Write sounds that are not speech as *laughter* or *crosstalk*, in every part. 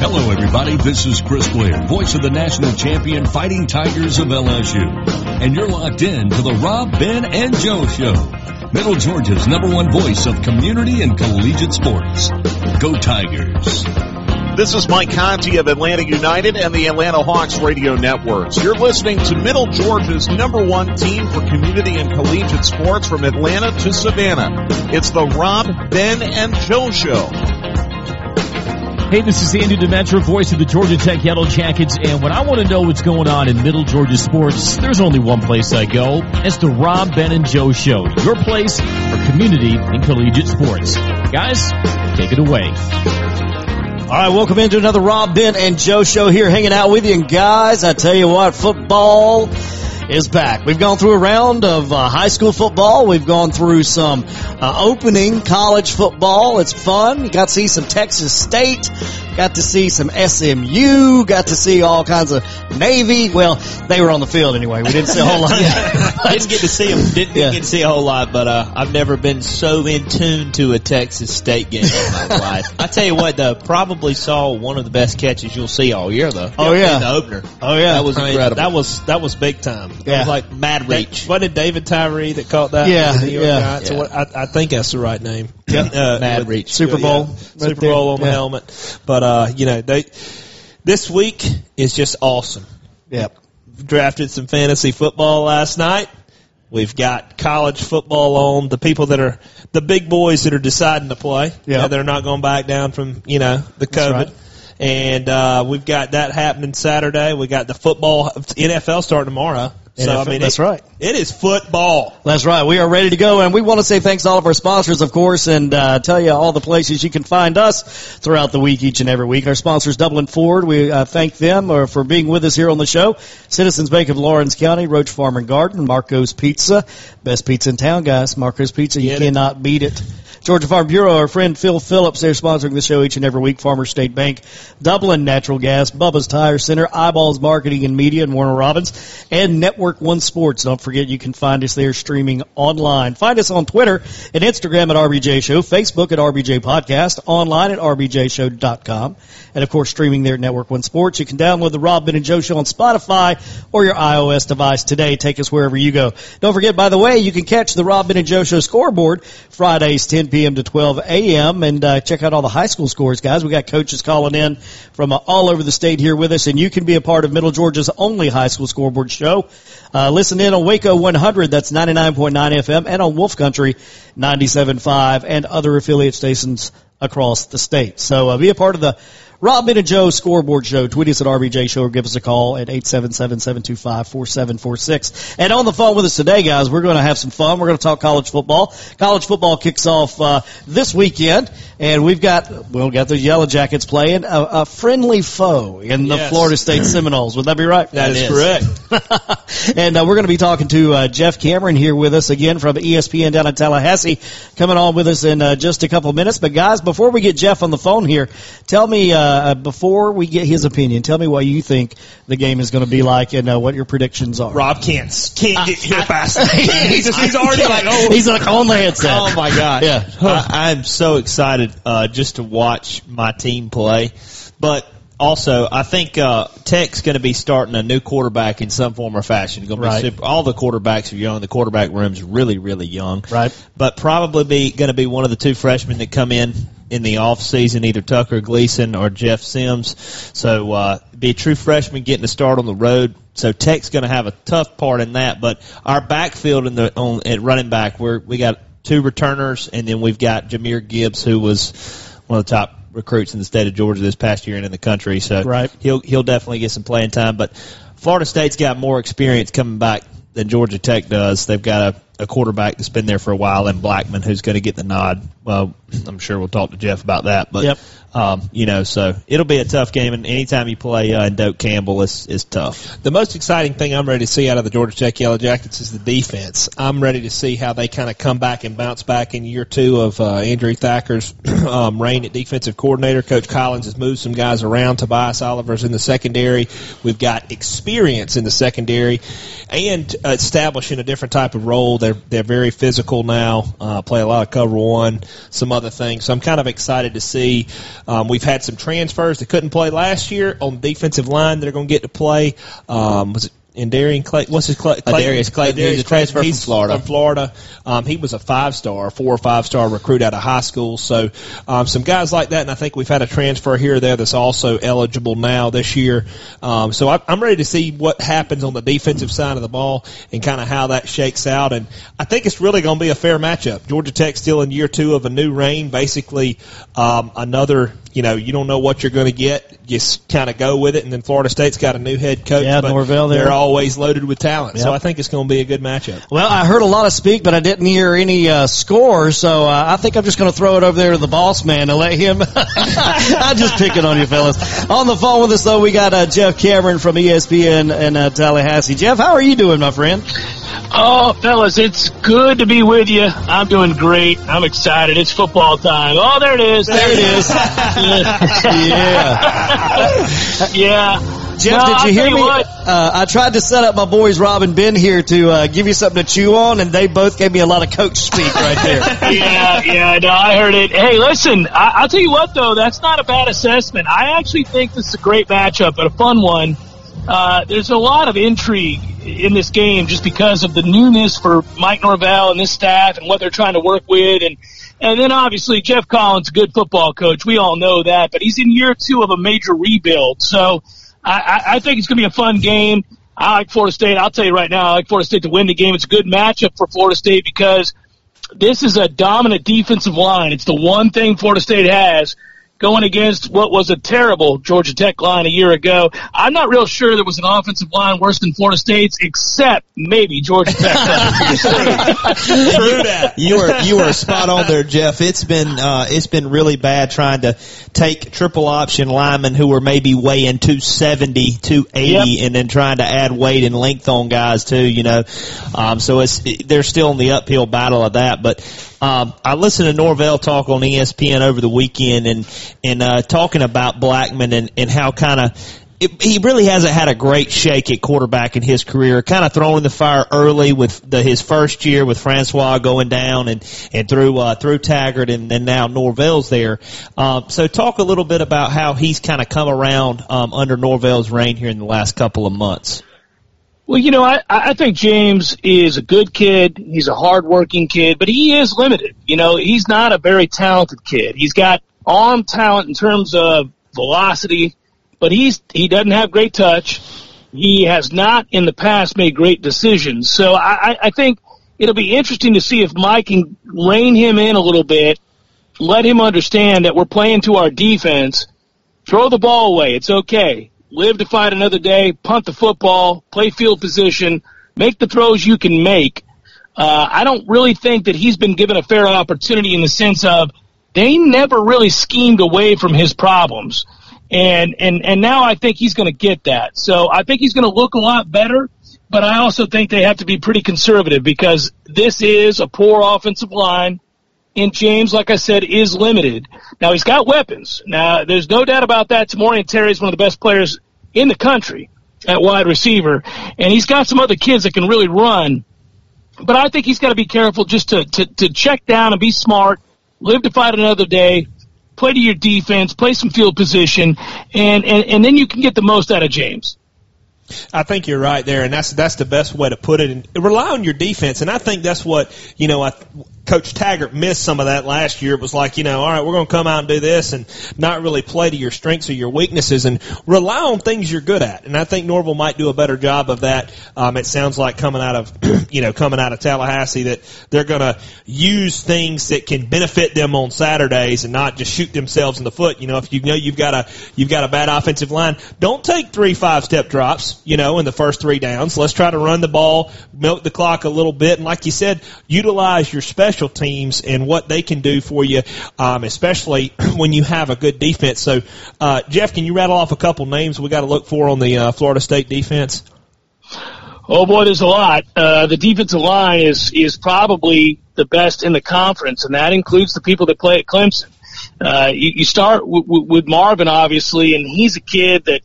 Hello, everybody. This is Chris Blair, voice of the national champion Fighting Tigers of LSU. And you're locked in to the Rob, Ben, and Joe Show. Middle Georgia's number one voice of community and collegiate sports. Go Tigers. This is Mike Conti of Atlanta United and the Atlanta Hawks radio networks. You're listening to Middle Georgia's number one team for community and collegiate sports from Atlanta to Savannah. It's the Rob, Ben, and Joe Show. Hey, this is Andy Demetra, voice of the Georgia Tech Yellow Jackets, and when I want to know what's going on in Middle Georgia sports, there's only one place I go. It's the Rob, Ben, and Joe Show, your place for community and collegiate sports. Guys, take it away. All right, welcome into another Rob, Ben, and Joe Show here, hanging out with you. And guys, I tell you what, football is back. We've gone through a round of uh, high school football. We've gone through some uh, opening college football. It's fun. You got to see some Texas State. Got to see some SMU. Got to see all kinds of Navy. Well, they were on the field anyway. We didn't see a whole lot. *laughs* didn't get to see them. Didn't Yeah. get to see a whole lot, but uh, I've never been so in tune to a Texas State game in my *laughs* life. I tell you what, though, probably saw one of the best catches you'll see all year, though. Oh, yeah. in the opener. Oh yeah, That was I mean, incredible. that was that was big time. It Yeah. was like mad reach. What did David Tyree that caught that? Yeah, with the New York yeah. Giants? Yeah. What, I, I think that's the right name. *laughs* Uh, mad reach. Super Bowl. Yeah, Right Super. Bowl on the Yeah. helmet. But uh, you know, they this week is just awesome. Yep. Drafted some fantasy football last night. We've got college football on. The people that are the big boys that are deciding to play. Yeah. They're not going back down from you know the COVID. right. And uh, we've got that happening Saturday. We got the football NFL starting tomorrow. So I mean, that's it- right. It is football. That's right. We are ready to go, and we want to say thanks to all of our sponsors, of course, and uh, tell you all the places you can find us throughout the week, each and every week. Our sponsors, Dublin Ford, we uh, thank them uh, for being with us here on the show. Citizens Bank of Lawrence County, Roach Farm and Garden, Marco's Pizza, best pizza in town, guys. Marco's Pizza, you Get it. cannot beat it. Georgia Farm Bureau, our friend Phil Phillips, they're sponsoring the show each and every week. Farmer State Bank, Dublin Natural Gas, Bubba's Tire Center, Eyeballs Marketing and Media, and Warner Robins, and Network One Sports. Don't forget you can find us there streaming online. Find us on Twitter and Instagram at RBJ Show, Facebook at RBJ Podcast, online at RBJShow.com, and of course streaming there at Network One Sports. You can download the Rob Ben and Joe Show on Spotify or your iOS device today. Take us wherever you go. Don't forget, by the way, you can catch the Rob Ben and Joe Show scoreboard Fridays 10 p.m. to 12 a.m. and uh, check out all the high school scores, guys. We got coaches calling in from uh, all over the state here with us, and you can be a part of Middle Georgia's only high school scoreboard show. Uh, listen in on Waco 100, that's 99.9 FM, and on Wolf Country 97.5, and other affiliate stations across the state. So uh, be a part of the Rob and Joe scoreboard show. Tweet us at RBJ Show or give us a call at 877-725-4746. And on the phone with us today, guys, we're going to have some fun. We're going to talk college football. College football kicks off uh, this weekend, and we've got, well, we've got the Yellow Jackets playing a, a friendly foe in the Yes. Florida State Seminoles. Would that be right? That is, correct. *laughs* and uh, we're going to be talking to uh, Jeff Cameron here with us again from ESPN down in Tallahassee, coming on with us in uh, just a couple minutes. But guys, before we get Jeff on the phone here, tell me uh, before we get his opinion, tell me what you think the game is going to be like and uh, what your predictions are. Rob can't can't get here fast. *laughs* he's, he's already like, oh, He's like on the headset. Oh my god! Yeah. I'm so excited uh, just to watch my team play, but also I think uh, Tech's going to be starting a new quarterback in some form or fashion. Going to be super, all the quarterbacks are young. The quarterback room's really really young, Right. But probably be going to be one of the two freshmen that come in in the off season, either Tucker Gleason or Jeff Sims. So uh, be a true freshman getting to start on the road. So Tech's going to have a tough part in that, but our backfield in the on at running back, we're we got two returners, and then we've got Jahmyr Gibbs, who was one of the top recruits in the state of Georgia this past year and in the country. So Right. he'll he'll definitely get some playing time. But Florida State's got more experience coming back than Georgia Tech does. They've got a, a quarterback that's been there for a while, and Blackman, who's going to get the nod. Well, I'm sure we'll talk to Jeff about that. But Yep. um, you know, so it'll be a tough game, and anytime you play uh, Doak Campbell, it's is tough. The most exciting thing I'm ready to see out of the Georgia Tech Yellow Jackets is the defense. I'm ready to see how they kind of come back and bounce back in year two of uh, Andrew Thacker's *clears throat* um, reign at defensive coordinator. Coach Collins has moved some guys around. Tobias Oliver's in the secondary. We've got experience in the secondary and uh, establishing a different type of role than They're they're very physical now. Uh, play a lot of cover one, some other things. So I'm kind of excited to see. Um, we've had some transfers that couldn't play last year on defensive line that are going to get to play. Um, was it and Darian Clay, what's his Clay? Clay Darius Clayton. He's a transfer he's from Florida. From Florida, um, he was a five star, four or five star recruit out of high school. So um, some guys like that, and I think we've had a transfer here or there that's also eligible now this year. Um, so I, I'm ready to see what happens on the defensive side of the ball and kind of how that shakes out. And I think it's really going to be a fair matchup. Georgia Tech still in year two of a new reign, basically um, another you know, you don't know what you're going to get. Just kind of go with it. And then Florida State's got a new head coach. Yeah, but Norvell there. They're always loaded with talent. Yep. So I think it's going to be a good matchup. Well, I heard a lot of speak, but I didn't hear any uh, scores, so uh, I think I'm just going to throw it over there to the boss man and let him. *laughs* I'm just picking on you, fellas. On the phone with us, though, we got uh, Jeff Cameron from ESPN in uh, Tallahassee. Jeff, how are you doing, my friend? Oh, fellas, it's good to be with you. I'm doing great. I'm excited. It's football time. Oh, there it is. There it is. *laughs* yeah. yeah. Jeff, No, did I'll you hear you me? Uh, I tried to set up my boys Rob and Ben here to uh, give you something to chew on, and they both gave me a lot of coach speak right there. *laughs* yeah, yeah, no, I heard it. Hey, listen, I, I'll tell you what, though, that's not a bad assessment. I actually think this is a great matchup and a fun one. Uh, there's a lot of intrigue in this game just because of the newness for Mike Norvell and this staff and what they're trying to work with. And, and then obviously Jeff Collins, a good football coach. We all know that, but he's in year two of a major rebuild. So I, I, I think it's going to be a fun game. I like Florida State. I'll tell you right now, I like Florida State to win the game. It's a good matchup for Florida State because this is a dominant defensive line. It's the one thing Florida State has going against what was a terrible Georgia Tech line a year ago. I'm not real sure there was an offensive line worse than Florida State's, except maybe Georgia Tech. *laughs* True that. You were you were spot on there, Jeff. It's been uh, it's been really bad trying to take triple option linemen who were maybe weighing 270, 280, Yep. and then trying to add weight and length on guys too. You know, um, so it's they're still in the uphill battle of that. But um, I listened to Norvell talk on ESPN over the weekend and and uh, talking about Blackman and and how kind of he really hasn't had a great shake at quarterback in his career. Kind of thrown in the fire early with the, his first year with Francois going down and and through uh, through Taggart and then now Norvell's there. Um, so talk a little bit about how he's kind of come around um, under Norvell's reign here in the last couple of months. Well, you know, I, I think James is a good kid. He's a hardworking kid, but he is limited. You know, he's not a very talented kid. He's got arm talent in terms of velocity, but he's he doesn't have great touch. He has not in the past made great decisions. So I, I- think it'll be interesting to see if Mike can rein him in a little bit, let him understand that we're playing to our defense. Throw the ball away. It's okay. Live to fight another day. Punt the football. Play field position. Make the throws you can make. Uh, I don't really think that he's been given a fair opportunity in the sense of they never really schemed away from his problems. And, and, and now I think he's going to get that. So I think he's going to look a lot better, but I also think they have to be pretty conservative because this is a poor offensive line and James, like I said, is limited. Now he's got weapons. Now there's no doubt about that. Tamorrion Terry is one of the best players in the country at wide receiver, and he's got some other kids that can really run. But I think he's got to be careful just to, to, to check down and be smart, live to fight another day, play to your defense, play some field position, and, and, and then you can get the most out of James. I think you're right there, and that's that's the best way to put it. And rely on your defense, and I think that's what you know. I, Coach Taggart missed some of that last year. It was like you know, all right, we're going to come out and do this, and not really play to your strengths or your weaknesses, and rely on things you're good at. And I think Norvell might do a better job of that. Um, it sounds like coming out of *clears throat* you know coming out of Tallahassee that they're going to use things that can benefit them on Saturdays and not just shoot themselves in the foot. You know, if you know you've got a you've got a bad offensive line, don't take three five step drops. You know, in the first three downs, let's try to run the ball, milk the clock a little bit, and like you said, utilize your special teams and what they can do for you, um, especially *clears throat* when you have a good defense. So, uh, Jeff, can you rattle off a couple names we got to look for on the uh, Florida State defense? Oh boy, there's a lot. Uh, the defensive line is is probably the best in the conference, and that includes the people that play at Clemson. Uh, you, you start w- w- with Marvin, obviously, and he's a kid that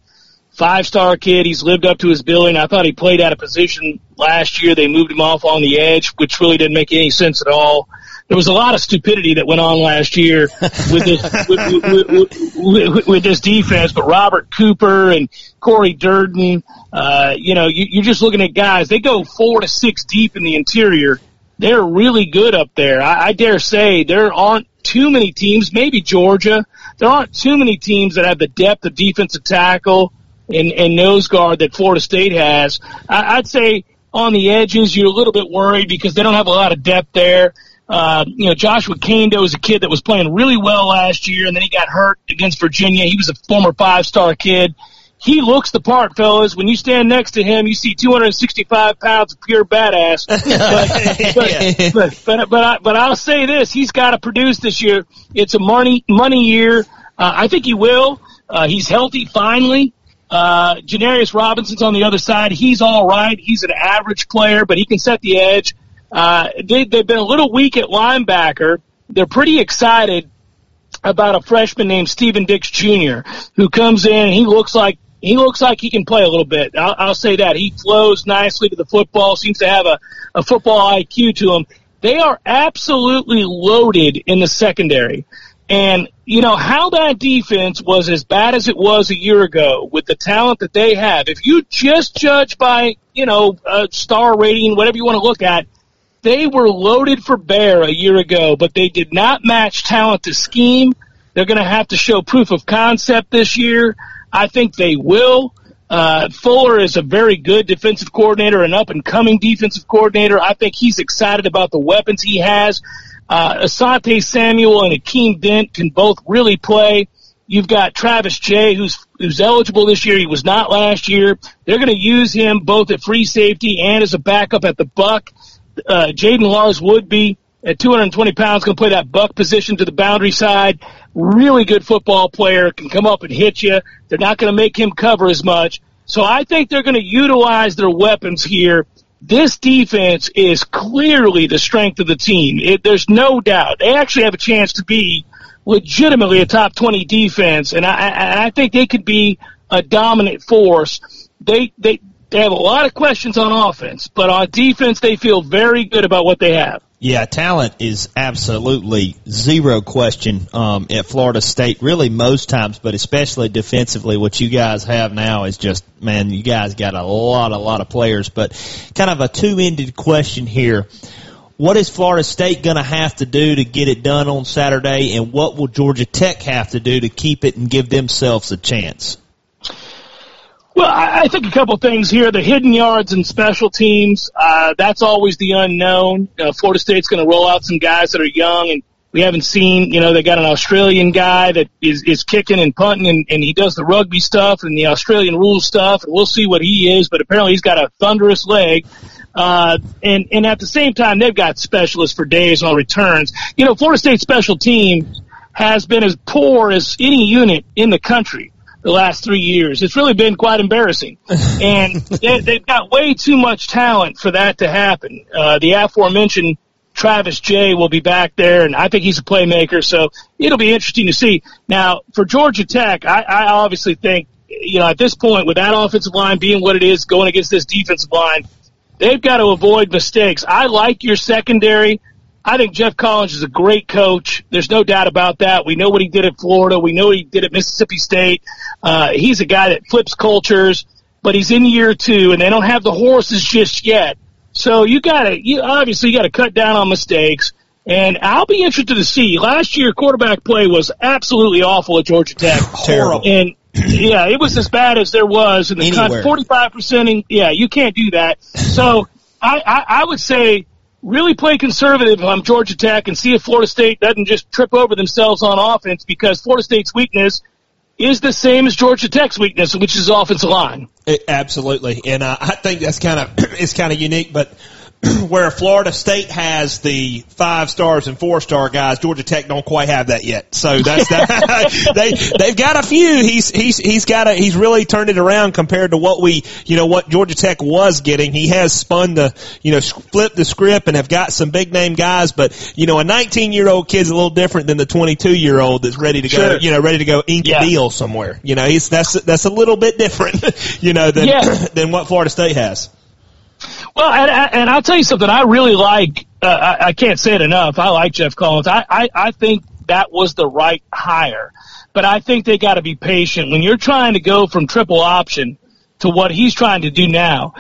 five star kid. He's lived up to his billing. I thought he played out of position last year. They moved him off on the edge, which really didn't make any sense at all. There was a lot of stupidity that went on last year with this *laughs* with, with, with, with, this defense. But Robert Cooper and Cory Durden, uh, you know, you, you're just looking at guys. They go four to six deep in the interior. They're really good up there. I, I dare say there aren't too many teams. Maybe Georgia. There aren't too many teams that have the depth of defensive tackle and, and nose guard that Florida State has. I, I'd say on the edges, you're a little bit worried because they don't have a lot of depth there. Uh, you know, Joshua Kaindoh is a kid that was playing really well last year, and then he got hurt against Virginia. He was a former five-star kid. He looks the part, fellas. When you stand next to him, you see 265 pounds of pure badass. *laughs* but, but, but, but, but, I, but I'll say this: he's got to produce this year. It's a money money year. Uh, I think he will. Uh, he's healthy finally. Uh, Janarius Robinson's on the other side. He's all right. He's an average player, but he can set the edge. Uh, they, they've been a little weak at linebacker. They're pretty excited about a freshman named Stephen Dix Jr. who comes in he looks like he looks like he can play a little bit. I'll, I'll say that he flows nicely to the football. Seems to have a, a football IQ to him. They are absolutely loaded in the secondary. And, you know, how that defense was as bad as it was a year ago with the talent that they have, if you just judge by, you know, a star rating, whatever you want to look at, they were loaded for bear a year ago, but they did not match talent to scheme. They're going to have to show proof of concept this year. I think they will. Uh, Fuller is a very good defensive coordinator, an up and coming defensive coordinator. I think he's excited about the weapons he has. Uh, Asante Samuel and Akeem Dent can both really play. You've got Travis Jay, who's who's eligible this year. He was not last year. They're going to use him both at free safety and as a backup at the buck. Uh, Jaden Lars-Woodbey at 220 pounds, going to play that buck position to the boundary side. Really good football player, can come up and hit you. They're not going to make him cover as much. So I think they're going to utilize their weapons here this defense is clearly the strength of the team. It, there's no doubt. They actually have a chance to be legitimately a top 20 defense, and I, I think they could be a dominant force. They, they, they have a lot of questions on offense, but on defense, they feel very good about what they have. Yeah, talent is absolutely zero question um, at Florida State. Really, most times, but especially defensively, what you guys have now is just man. You guys got a lot, a lot of players. But kind of a two-ended question here. What is Florida State going to have to do to get it done on Saturday, and what will Georgia Tech have to do to keep it and give themselves a chance? Well, I think a couple things here. The hidden yards and special teams, uh, that's always the unknown. Uh, Florida State's going to roll out some guys that are young and we haven't seen, you know, they got an Australian guy that is, is kicking and punting and, and he does the rugby stuff and the Australian rules stuff and we'll see what he is, but apparently he's got a thunderous leg. Uh, and, and at the same time, they've got specialists for days on returns. You know, Florida State special teams has been as poor as any unit in the country the last three years. It's really been quite embarrassing. *laughs* and they, they've got way too much talent for that to happen. Uh, the aforementioned Travis Jay will be back there, and I think he's a playmaker, so it'll be interesting to see. Now, for Georgia Tech, I, I obviously think, you know, at this point, with that offensive line being what it is going against this defensive line, they've got to avoid mistakes. I like your secondary. I think Jeff Collins is a great coach. There's no doubt about that. We know what he did at Florida. We know he did at Mississippi State. Uh, he's a guy that flips cultures, but he's in year two, and they don't have the horses just yet. So you gotta, you obviously you gotta cut down on mistakes. And I'll be interested to see. Last year, quarterback play was absolutely awful at Georgia Tech. *laughs* Terrible. And yeah, it was as bad as there was in the country. Forty-five percent. Yeah, you can't do that. So I, I, I would say really play conservative on Georgia Tech and see if Florida State doesn't just trip over themselves on offense because Florida State's weakness is the same as Georgia Tech's weakness, which is offensive line. It, absolutely, and uh, I think that's kind of *clears throat* it's kind of unique. But *clears throat* where Florida State has the five stars and four star guys, Georgia Tech don't quite have that yet. So that's that. *laughs* they they've got a few. He's he's he's got a he's really turned it around compared to what we you know what Georgia Tech was getting. He has spun the you know flipped the script and have got some big name guys, but you know a 19 year old kid's a little different than the 22 year old that's ready to go Sure. you know ready to go ink Yeah. a deal somewhere. You know he's that's that's a little bit different *laughs* you know than Yeah. *clears throat* than what Florida State has. Well, and, and I'll tell you something. I really like. Uh, I, I can't say it enough. I like Jeff Collins. I, I, I think that was the right hire, but I think they got to be patient when you're trying to go from triple option to what he's trying to do now.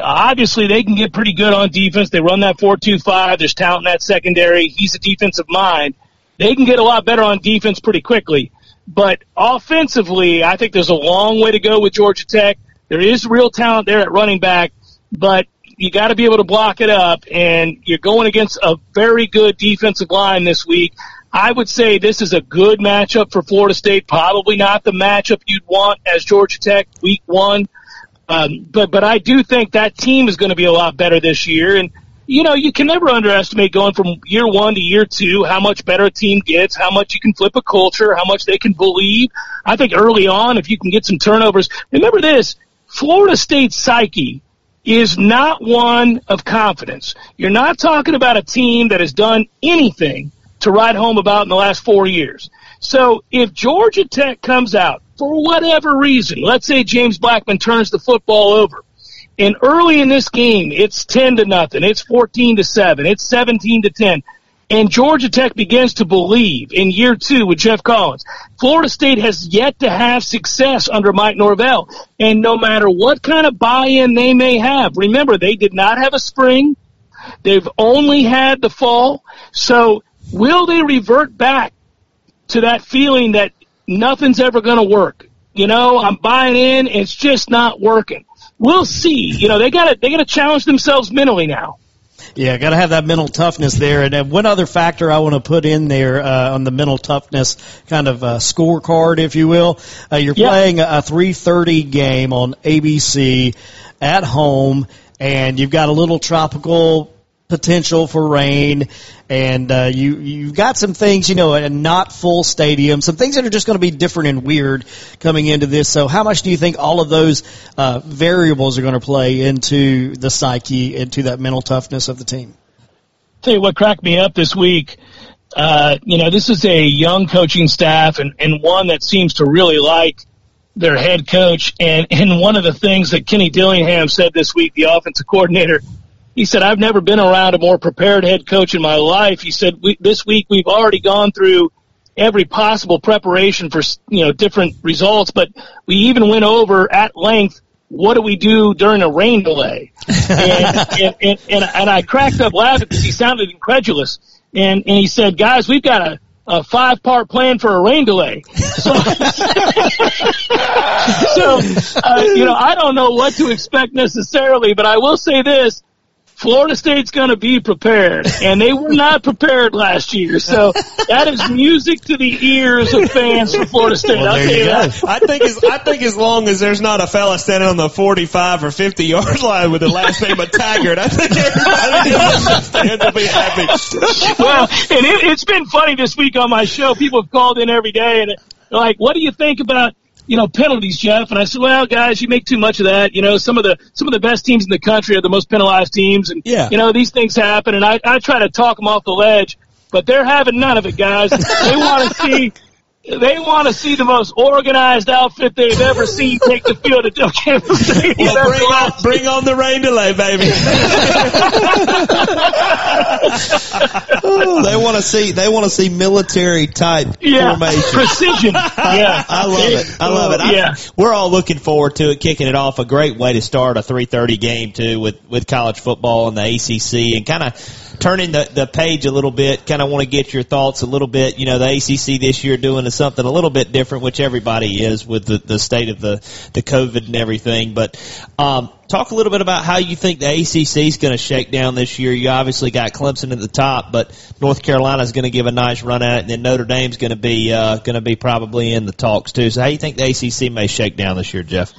Obviously they can get pretty good on defense. They run that four-two-five. There's talent in that secondary. He's a defensive mind. They can get a lot better on defense pretty quickly. But offensively, I think there's a long way to go with Georgia Tech. There is real talent there at running back, but you got to be able to block it up, and you're going against a very good defensive line this week. I would say this is a good matchup for Florida State. Probably not the matchup you'd want as Georgia Tech week one, um, but but I do think that team is going to be a lot better this year. And you know you can never underestimate going from year one to year two how much better a team gets, how much you can flip a culture, how much they can believe. I think early on, if you can get some turnovers, remember this: Florida State psyche is not one of confidence. You're not talking about a team that has done anything to write home about in the last four years. So if Georgia Tech comes out for whatever reason, let's say James Blackman turns the football over, and early in this game it's ten to nothing, it's fourteen to seven, it's seventeen to ten, and Georgia Tech begins to believe in year two with Jeff Collins. Florida State has yet to have success under Mike Norvell. And no matter what kind of buy-in they may have, remember they did not have a spring. They've only had the fall. So will they revert back to that feeling that nothing's ever going to work? You know, I'm buying in. It's just not working. We'll see. You know, they got to they got to challenge themselves mentally now. Yeah, got to have that mental toughness there. And then one other factor I want to put in there uh, on the mental toughness kind of uh, scorecard, if you will. Uh, you're Yeah. playing a 3:30 game on ABC at home, and you've got a little tropical potential for rain, and uh, you you've got some things, you know, a not full stadium, some things that are just going to be different and weird coming into this. So, how much do you think all of those uh, variables are going to play into the psyche, into that mental toughness of the team? tell you what cracked me up this week. Uh, you know, this is a young coaching staff and, and one that seems to really like their head coach. And, and one of the things that Kenny Dillingham said this week, the offensive coordinator, he said, I've never been around a more prepared head coach in my life. He said, we, this week we've already gone through every possible preparation for, you know, different results, but we even went over at length what do we do during a rain delay? *laughs* And, and, and, and, and I cracked up laughing because he sounded incredulous. And, and he said, guys, we've got a, a five part plan for a rain delay. So, *laughs* so uh, you know, I don't know what to expect necessarily, but I will say this. Florida State's going to be prepared, and they were not prepared last year. So that is music to the ears of fans for Florida State. Well, I'll there tell you you go. that. I think as I think as long as there's not a fella standing on the 45 or 50 yard line with the last name of Taggart, I think everybody else will be happy. well, and it, it's been funny this week on my show. People have called in every day and they're like, "What do you think about you know penalties, Jeff?" And I said, "Well, guys, you make too much of that. You know, some of the some of the best teams in the country are the most penalized teams, and Yeah. you know these things happen." And I I try to talk them off the ledge, but they're having none of it, guys. *laughs* They want to see. They want to see the most organized outfit they've ever seen take the field at Doak Campbell Stadium. Well, That's bring on, bring on the rain delay, baby. *laughs* they want to see they want to see military type yeah, formation. precision. Yeah, *laughs* I love it. I love it. I- Yeah. we're all looking forward to it, kicking it off. A great way to start a 3:30 game too, with with college football and the ACC, and kind of turning the the page a little bit. Kind of want to get your thoughts a little bit. You know, the ACC this year doing something a little bit different, which everybody is with the the state of the the COVID and everything. But um, talk a little bit about how you think the ACC is going to shake down this year. You obviously got Clemson at the top, but North Carolina is going to give a nice run at it, and then Notre Dame's going to be uh, going to be probably in the talks too. So, how do you think the ACC may shake down this year, Jeff?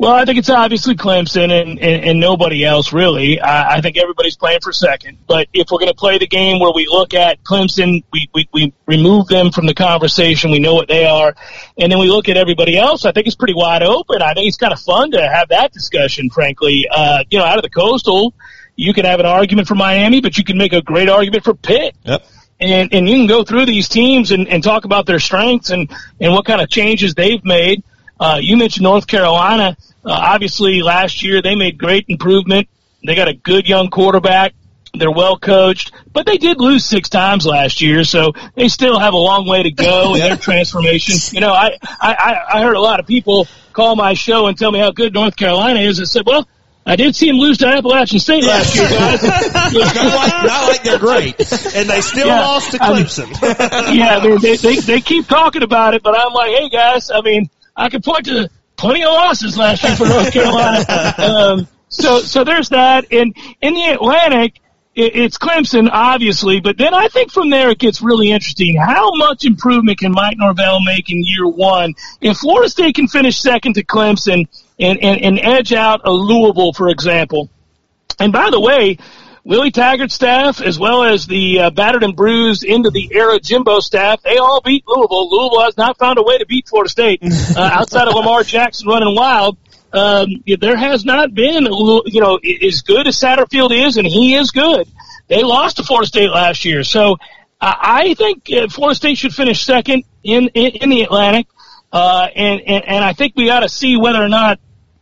Well, I think it's obviously Clemson and, and, and nobody else really. I, I think everybody's playing for second. But if we're going to play the game where we look at Clemson, we, we, we remove them from the conversation. We know what they are. And then we look at everybody else. I think it's pretty wide open. I think it's kind of fun to have that discussion, frankly. Uh, you know, out of the coastal, you can have an argument for Miami, but you can make a great argument for Pitt. Yep and and you can go through these teams and, and talk about their strengths and and what kind of changes they've made. Uh, you mentioned North Carolina. Uh, obviously, last year they made great improvement. They got a good young quarterback. They're well coached, but they did lose six times last year, so they still have a long way to go in their *laughs* transformation. You know, I, I, I heard a lot of people call my show and tell me how good North Carolina is. I said, well, I did see him lose to Appalachian State last year, guys. *laughs* not, like, not like they're great, and they still yeah, lost to Clemson. I mean, *laughs* yeah, I mean, they, they they keep talking about it, but I'm like, hey guys, I mean, I can point to plenty of losses last year for North Carolina. *laughs* um, so, so there's that. And in the Atlantic, it, it's Clemson, obviously, but then I think from there it gets really interesting. How much improvement can Mike Norvell make in year one? If Florida State can finish second to Clemson and, and, and edge out a Louisville, for example. And by the way, Willie Taggart's staff, as well as the uh, battered and bruised into the era Jimbo staff, they all beat Louisville. Louisville has not found a way to beat Florida State *laughs* uh, outside of Lamar Jackson running wild. Um, there has not been, you know, as good as Satterfield is, and he is good. They lost to Florida State last year, so uh, I think uh, Florida State should finish second in in, in the Atlantic, uh, and, and and I think we ought to see whether or not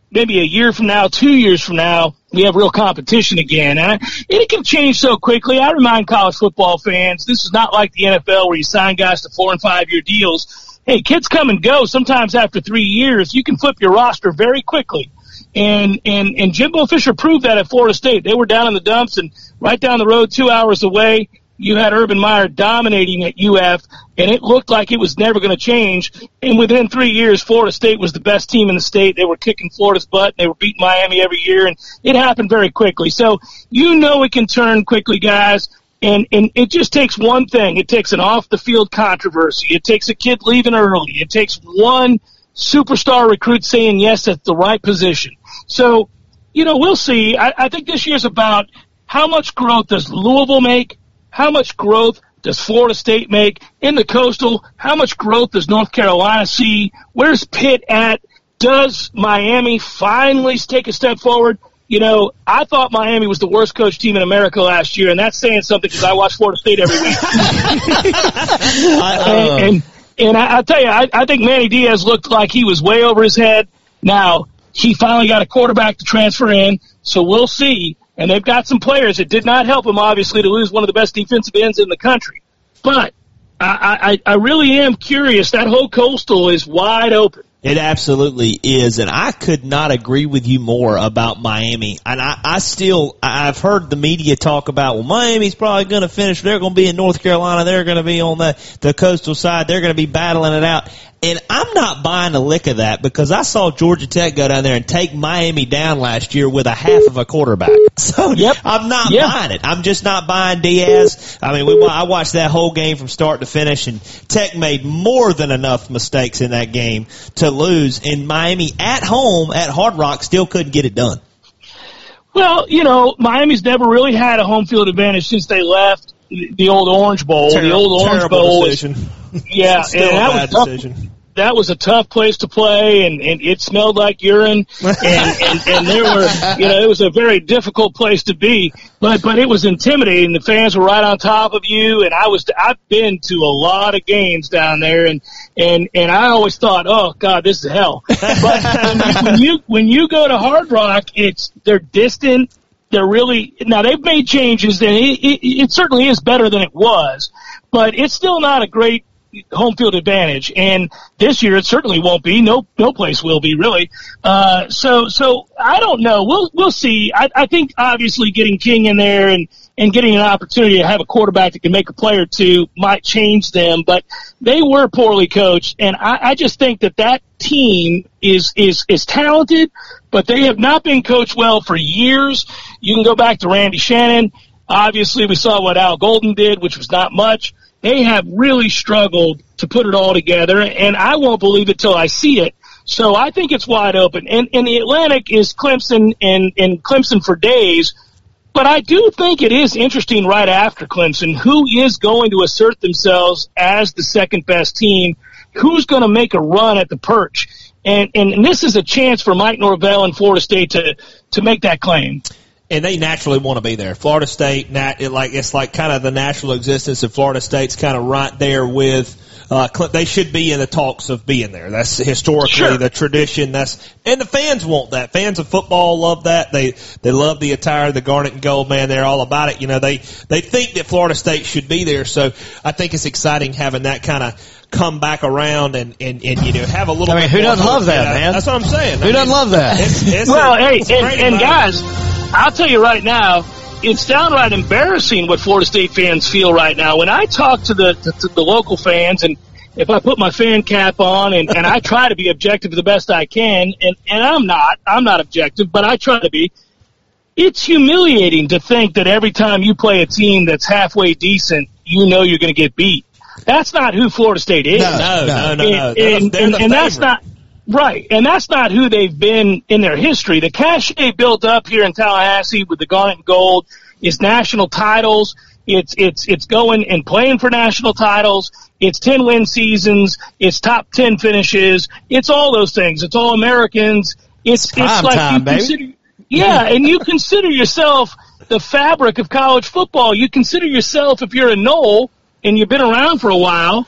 maybe a year from now, two years from now, we have real competition again. And it can change so quickly. I remind college football fans, this is not like the NFL where you sign guys to four and five year deals. Hey, kids come and go. Sometimes after three years, you can flip your roster very quickly. And, and, and Jimbo Fisher proved that at Florida State. They were down in the dumps and right down the road, two hours away you had Urban Meyer dominating at UF, and it looked like it was never going to change. And within three years, Florida State was the best team in the state. They were kicking Florida's butt. And they were beating Miami every year, and it happened very quickly. So you know it can turn quickly, guys. And and it just takes one thing. It takes an off the field controversy. It takes a kid leaving early. It takes one superstar recruit saying yes at the right position. So, you know, we'll see. I, I think this year's about how much growth does Louisville make? How much growth does Florida State make in the coastal? How much growth does North Carolina see? Where's Pitt at? Does Miami finally take a step forward? You know, I thought Miami was the worst coach team in America last year, and that's saying something because I watch Florida State every week. *laughs* *laughs* and, and, and I, I tell you, I, I think Manny Diaz looked like he was way over his head. Now he finally got a quarterback to transfer in, so we'll see and they've got some players. It did not help them, obviously, to lose one of the best defensive ends in the country. But I, I, I really am curious. That whole coastal is wide open. It absolutely is, and I could not agree with you more about Miami. And I, I still, I've heard the media talk about, well, Miami's probably going to finish. They're going to be in North Carolina. They're going to be on the the coastal side. They're going to be battling it out. And I'm not buying a lick of that because I saw Georgia Tech go down there and take Miami down last year with a half of a quarterback. *laughs* So yep. I'm not yep. buying it. I'm just not buying Diaz. I mean, we, I watched that whole game from start to finish and Tech made more than enough mistakes in that game to lose. And Miami at home at Hard Rock still couldn't get it done. Well, you know, Miami's never really had a home field advantage since they left the old Orange Bowl. Terrible, the old Orange Bowl decision. was yeah, *laughs* and that was tough. Decision. That was a tough place to play, and, and it smelled like urine, *laughs* and, and and there were you know it was a very difficult place to be, but but it was intimidating. The fans were right on top of you, and I was I've been to a lot of games down there, and and and I always thought, oh God, this is hell. *laughs* But when you when you go to Hard Rock, it's they're distant they're really now they've made changes and it, it, it certainly is better than it was, but it's still not a great home field advantage. And this year it certainly won't be. No, no place will be really. Uh, so, so I don't know. We'll, we'll see. I, I think obviously getting King in there and, and getting an opportunity to have a quarterback that can make a play or two might change them, but they were poorly coached. And I, I just think that that team is, is, is talented, but they have not been coached well for years. You can go back to Randy Shannon. Obviously we saw what Al Golden did, which was not much they have really struggled to put it all together, and I won't believe it till I see it. So I think it's wide open. And, and the Atlantic is Clemson and, and Clemson for days. But I do think it is interesting right after Clemson who is going to assert themselves as the second best team, who's going to make a run at the perch. And, and this is a chance for Mike Norvell and Florida State to, to make that claim and they naturally want to be there. Florida State, nat, it like it's like kind of the national existence of Florida State's kind of right there with uh, they should be in the talks of being there. That's historically sure. the tradition. That's and the fans want that. Fans of football love that. They they love the attire, the garnet and gold. Man, they're all about it. You know, they they think that Florida State should be there. So I think it's exciting having that kind of come back around and, and, and you know have a little. I mean, who doesn't love that, man? That's what I'm saying. Who I mean, doesn't love that? It's, it's well, a, hey, it's and, and guys, I'll tell you right now, it's downright embarrassing what Florida State fans feel right now. When I talk to the to, to the local fans and if I put my fan cap on and, and I try to be objective the best I can, and, and I'm not, I'm not objective, but I try to be. It's humiliating to think that every time you play a team that's halfway decent, you know you're going to get beat. That's not who Florida State is. No, no, no, no. no. And, and, and, and that's not right. And that's not who they've been in their history. The cachet built up here in Tallahassee with the garnet and gold is national titles. It's it's it's going and playing for national titles. It's ten win seasons. It's top ten finishes. It's all those things. It's all Americans. It's it's, prime like time, you baby. consider, yeah, and you consider yourself the fabric of college football. You consider yourself if you're a Nole and you've been around for a while.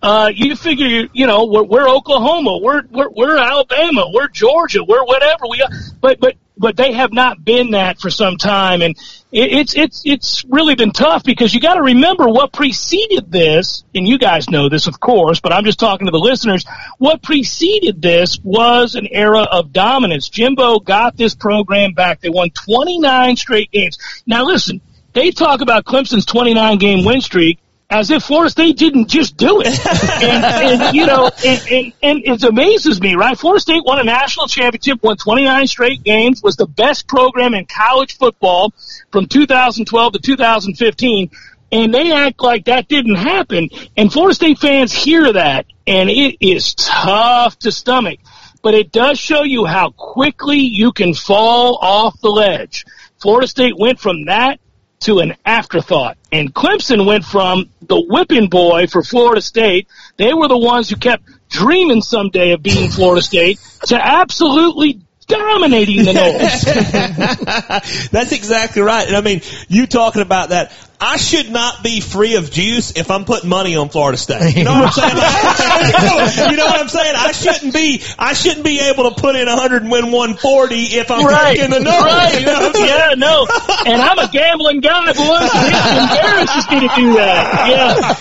Uh, you figure, you, know, we're, we're Oklahoma, we're, we're, we're Alabama, we're Georgia, we're whatever we are. But, but, but they have not been that for some time. And it, it's, it's, it's really been tough because you got to remember what preceded this. And you guys know this, of course, but I'm just talking to the listeners. What preceded this was an era of dominance. Jimbo got this program back. They won 29 straight games. Now listen, they talk about Clemson's 29 game win streak as if Florida State didn't just do it. *laughs* and, and you know, and, and, and it amazes me, right? Florida State won a national championship, won 29 straight games, was the best program in college football from 2012 to 2015. And they act like that didn't happen. And Florida State fans hear that, and it is tough to stomach. But it does show you how quickly you can fall off the ledge. Florida State went from that to an afterthought. And Clemson went from the whipping boy for Florida State. They were the ones who kept dreaming someday of being Florida State to absolutely dominating the *laughs* Noles. That's exactly right. And I mean, you talking about that. I should not be free of juice if I'm putting money on Florida State. You know what I'm saying? *laughs* you know what I'm saying? I shouldn't be, I shouldn't be able to put in 100 and win 140 if I'm right. taking the number. Right. You know what I'm saying? yeah, no. And I'm a gambling guy, boy. It embarrasses me to do that. Yeah.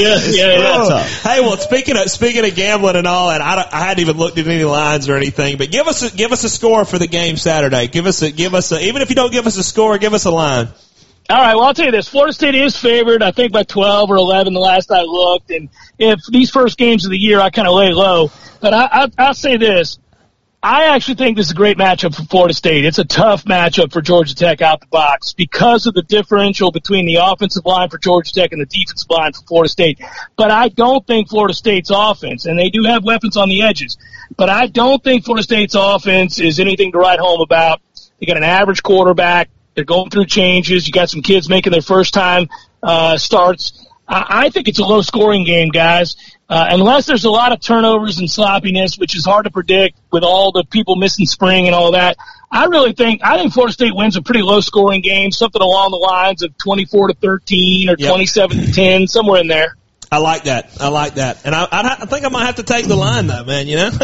Yeah, yeah, yeah. Hey, well, speaking of speaking of gambling and all that, I, don't, I hadn't even looked at any lines or anything. But give us a, give us a score for the game Saturday. Give us a give us a, even if you don't give us a score, give us a line. All right, well, I'll tell you this. Florida State is favored, I think, by 12 or 11 the last I looked. And if these first games of the year, I kind of lay low. But I, I, I'll say this. I actually think this is a great matchup for Florida State. It's a tough matchup for Georgia Tech out the box because of the differential between the offensive line for Georgia Tech and the defensive line for Florida State. But I don't think Florida State's offense, and they do have weapons on the edges, but I don't think Florida State's offense is anything to write home about. They got an average quarterback. They're going through changes. You got some kids making their first time uh, starts. I, I think it's a low scoring game, guys. Uh, unless there's a lot of turnovers and sloppiness, which is hard to predict with all the people missing spring and all that. I really think I think Florida State wins a pretty low scoring game, something along the lines of 24 to 13 or Yep. 27 to 10, somewhere in there. I like that. I like that. And I, I, I think I might have to take the line though, man. You know. *laughs*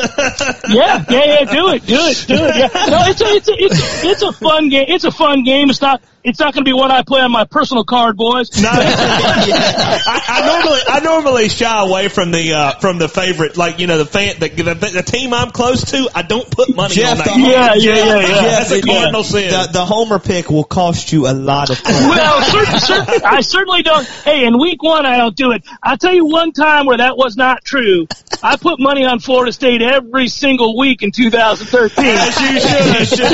Yeah, yeah, yeah. Do it, do it, do it. Yeah. No, it's a, it's a, it's, it's a fun game. It's a fun game. It's not, it's not going to be what I play on my personal card, boys. *laughs* No, I, I normally I normally shy away from the uh, from the favorite, like you know the fan the, the, the team I'm close to. I don't put money Jeff, on that. the- Yeah, yeah, yeah, yeah. That's a Yeah. cardinal sin. The, the homer pick will cost you a lot of time. Well, cer- cer- I certainly don't. Hey, in week one, I don't do it. I'll tell you one time where that was not true. I put money on Florida State every single week in 2013. As you should.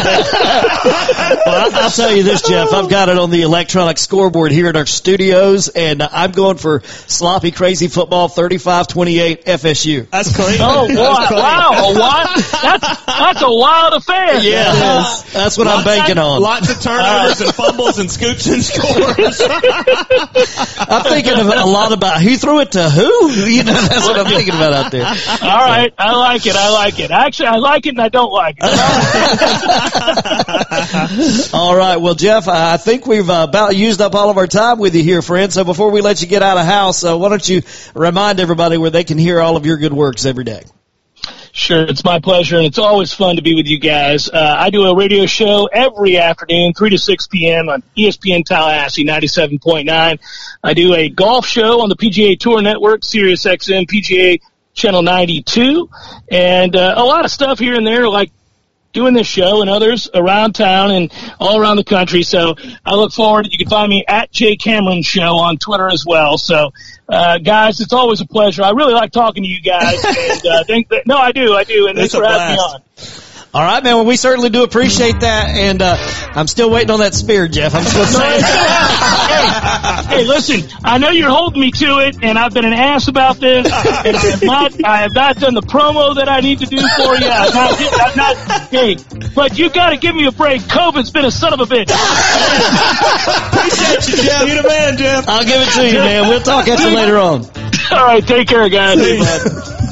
well, I'll tell you this, Jeff. I've got it on the electronic scoreboard here in our studios, and I'm going for sloppy, crazy football, 35-28 FSU. That's clean. Oh, That's wow. clean. wow. A what? That's, that's a wild affair. Yeah, that's, that's what I'm banking on. Lots of turnovers and fumbles and scoops and scores. *laughs* I'm thinking of a lot about who threw it to who. You know, that's what I'm thinking about out there. All right. I like it. I like it. Actually, I like it and I don't like it. *laughs* All right. Well, Jeff, I think we've uh, about used up all of our time with you here, friend. So before we let you get out of house, uh, why don't you remind everybody where they can hear all of your good works every day? Sure, it's my pleasure, and it's always fun to be with you guys. Uh, I do a radio show every afternoon, 3 to 6 p.m. on ESPN Tallahassee 97.9. I do a golf show on the PGA Tour Network, Sirius XM PGA Channel 92, and uh, a lot of stuff here and there, like doing this show and others around town and all around the country. So I look forward. You can find me at Jay Cameron Show on Twitter as well. So, uh, guys, it's always a pleasure. I really like talking to you guys. *laughs* And, uh, think that, no, I do. I do. And It's thanks for having me on. All right, man. Well, we certainly do appreciate that, and uh, I'm still waiting on that spear, Jeff. I'm still saying. hey, hey, listen, I know you're holding me to it, and I've been an ass about this, and I have not, I have not done the promo that I need to do for you. I've not, I've not, hey, but you got to give me a break. COVID's been a son of a bitch. Appreciate you, Jeff. You're the man, Jeff. I'll give it to you, man. We'll talk at you later on. All right, take care, guys.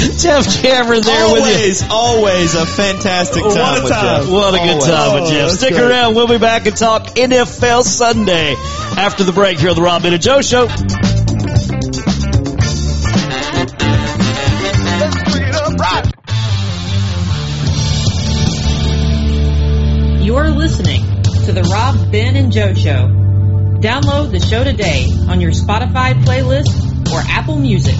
*laughs* Jeff Cameron there with you. Always, always a fantastic time What a with time. Jeff. What a good Always. time with Oh, Jeff. that's Stick great. around. We'll be back and talk NFL Sunday after the break here on the Rob Ben and Joe Show. You're listening to the Rob, Ben, and Joe Show. Download the show today on your Spotify playlist or Apple Music.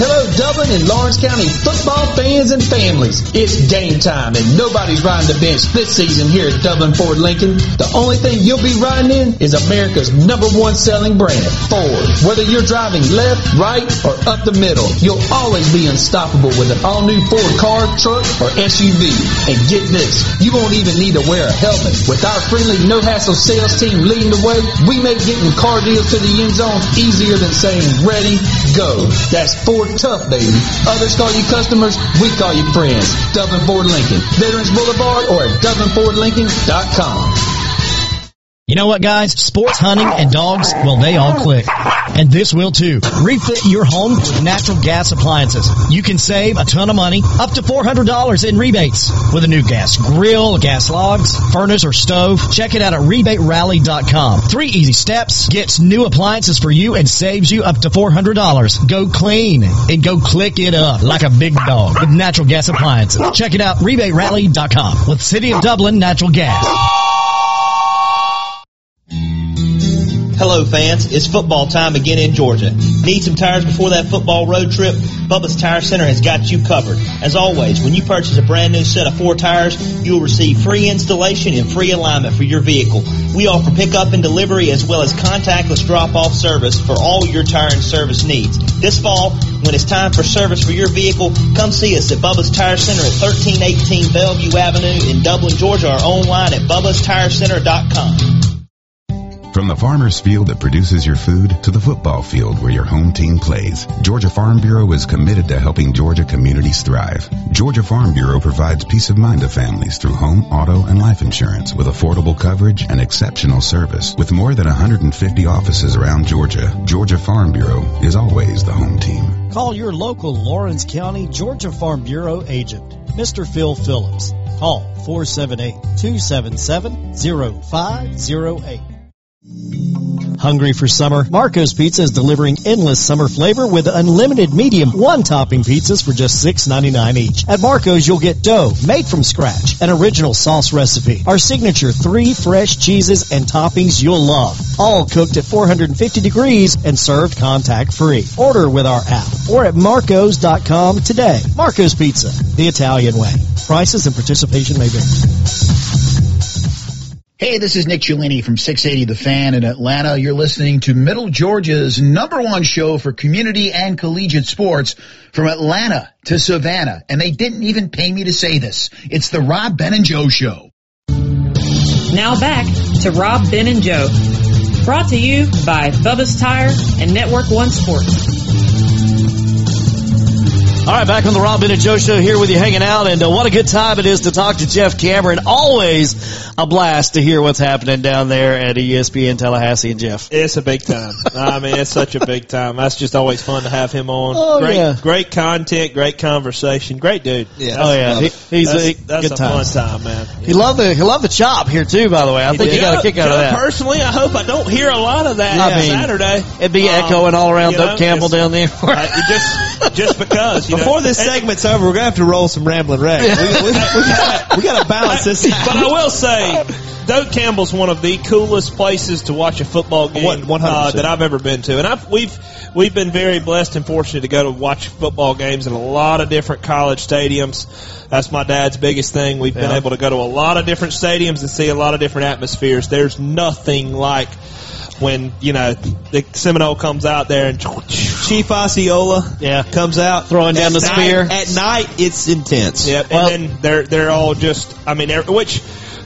Hello, Dublin and Lawrence County football fans and families. It's game time and nobody's riding the bench this season here at Dublin Ford Lincoln. The only thing you'll be riding in is America's number one selling brand, Ford. Whether you're driving left, right, or up the middle, you'll always be unstoppable with an all-new Ford car, truck, or SUV. And get this, you won't even need to wear a helmet. With our friendly, no-hassle sales team leading the way, we make getting car deals to the end zone easier than saying ready, go. That's Ford tough, baby. Others call you customers, we call you friends. Dublin Ford Lincoln, Veterans Boulevard, or at DublinFordLincoln.com. You know what, guys? Sports, hunting, and dogs, well, they all click. And this will too. Refit your home with natural gas appliances. You can save a ton of money, up to $400 in rebates with a new gas grill, gas logs, furnace, or stove. Check it out at rebaterally.com. Three easy steps gets new appliances for you and saves you up to $400. Go clean and go click it up like a big dog with natural gas appliances. Check it out, rebaterally.com with City of Dublin Natural Gas. Hello fans, it's football time again in Georgia. Need some tires before that football road trip? Bubba's Tire Center has got you covered. As always, when you purchase a brand new set of four tires, you'll receive free installation and free alignment for your vehicle. We offer pickup and delivery as well as contactless drop-off service for all your tire and service needs. This fall, when it's time for service for your vehicle, come see us at Bubba's Tire Center at 1318 Bellevue Avenue in Dublin, Georgia or online at bubbastireCenter.com. From the farmer's field that produces your food to the football field where your home team plays, Georgia Farm Bureau is committed to helping Georgia communities thrive. Georgia Farm Bureau provides peace of mind to families through home, auto, and life insurance with affordable coverage and exceptional service. With more than 150 offices around Georgia, Georgia Farm Bureau is always the home team. Call your local Lawrence County Georgia Farm Bureau agent, Mr. Phil Phillips. Call 478-277-0508. Hungry for summer? Marco's Pizza is delivering endless summer flavor with unlimited medium one-topping pizzas for just $6.99 each. At Marco's, you'll get dough made from scratch, an original sauce recipe, our signature three fresh cheeses and toppings you'll love, all cooked at 450 degrees and served contact-free. Order with our app or at marcos.com today. Marco's Pizza, the Italian way. Prices and participation may vary. Hey, this is Nick Cellini from 680 The Fan in Atlanta. You're listening to Middle Georgia's number one show for community and collegiate sports from Atlanta to Savannah. And they didn't even pay me to say this. It's the Rob, Ben, and Joe Show. Now back to Rob, Ben, and Joe. Brought to you by Bubba's Tire and Network One Sports. All right, back on the Rob Ben and Joe show here with you hanging out, and uh, what a good time it is to talk to Jeff Cameron. Always a blast to hear what's happening down there at ESPN Tallahassee and Jeff. It's a big time. I mean, it's such a big time. That's just always fun to have him on. Oh, great, yeah. great content, great conversation, great dude. Yeah. Oh, yeah. He- he's that's, a- that's good a times. fun time, man. He loved the he loved the chop here too. By the way, I think he got a kick out of that. Personally, I hope I don't hear a lot of that I mean, Saturday. It'd be Um, echoing all around you Doak Campbell down there. uh, just, just because. You Before know, this and- segment's over, we're gonna have to roll some rambling wreck. We, we, we, gotta, we gotta balance this. *laughs* But I will say, Doak Campbell's one of the coolest places to watch a football game uh, that I've ever been to, and I've, we've we've been very blessed and fortunate to go to watch football games in a lot of different college stadiums. That's my dad's biggest thing. We've been able to go to a lot of different stadiums and see a lot of different atmospheres. There's nothing like when you know the Seminole comes out there and Chief Osceola Yeah. comes out Throwing down the At spear. At night, it's intense. Yep, Well- and then they're they're all just. I mean, which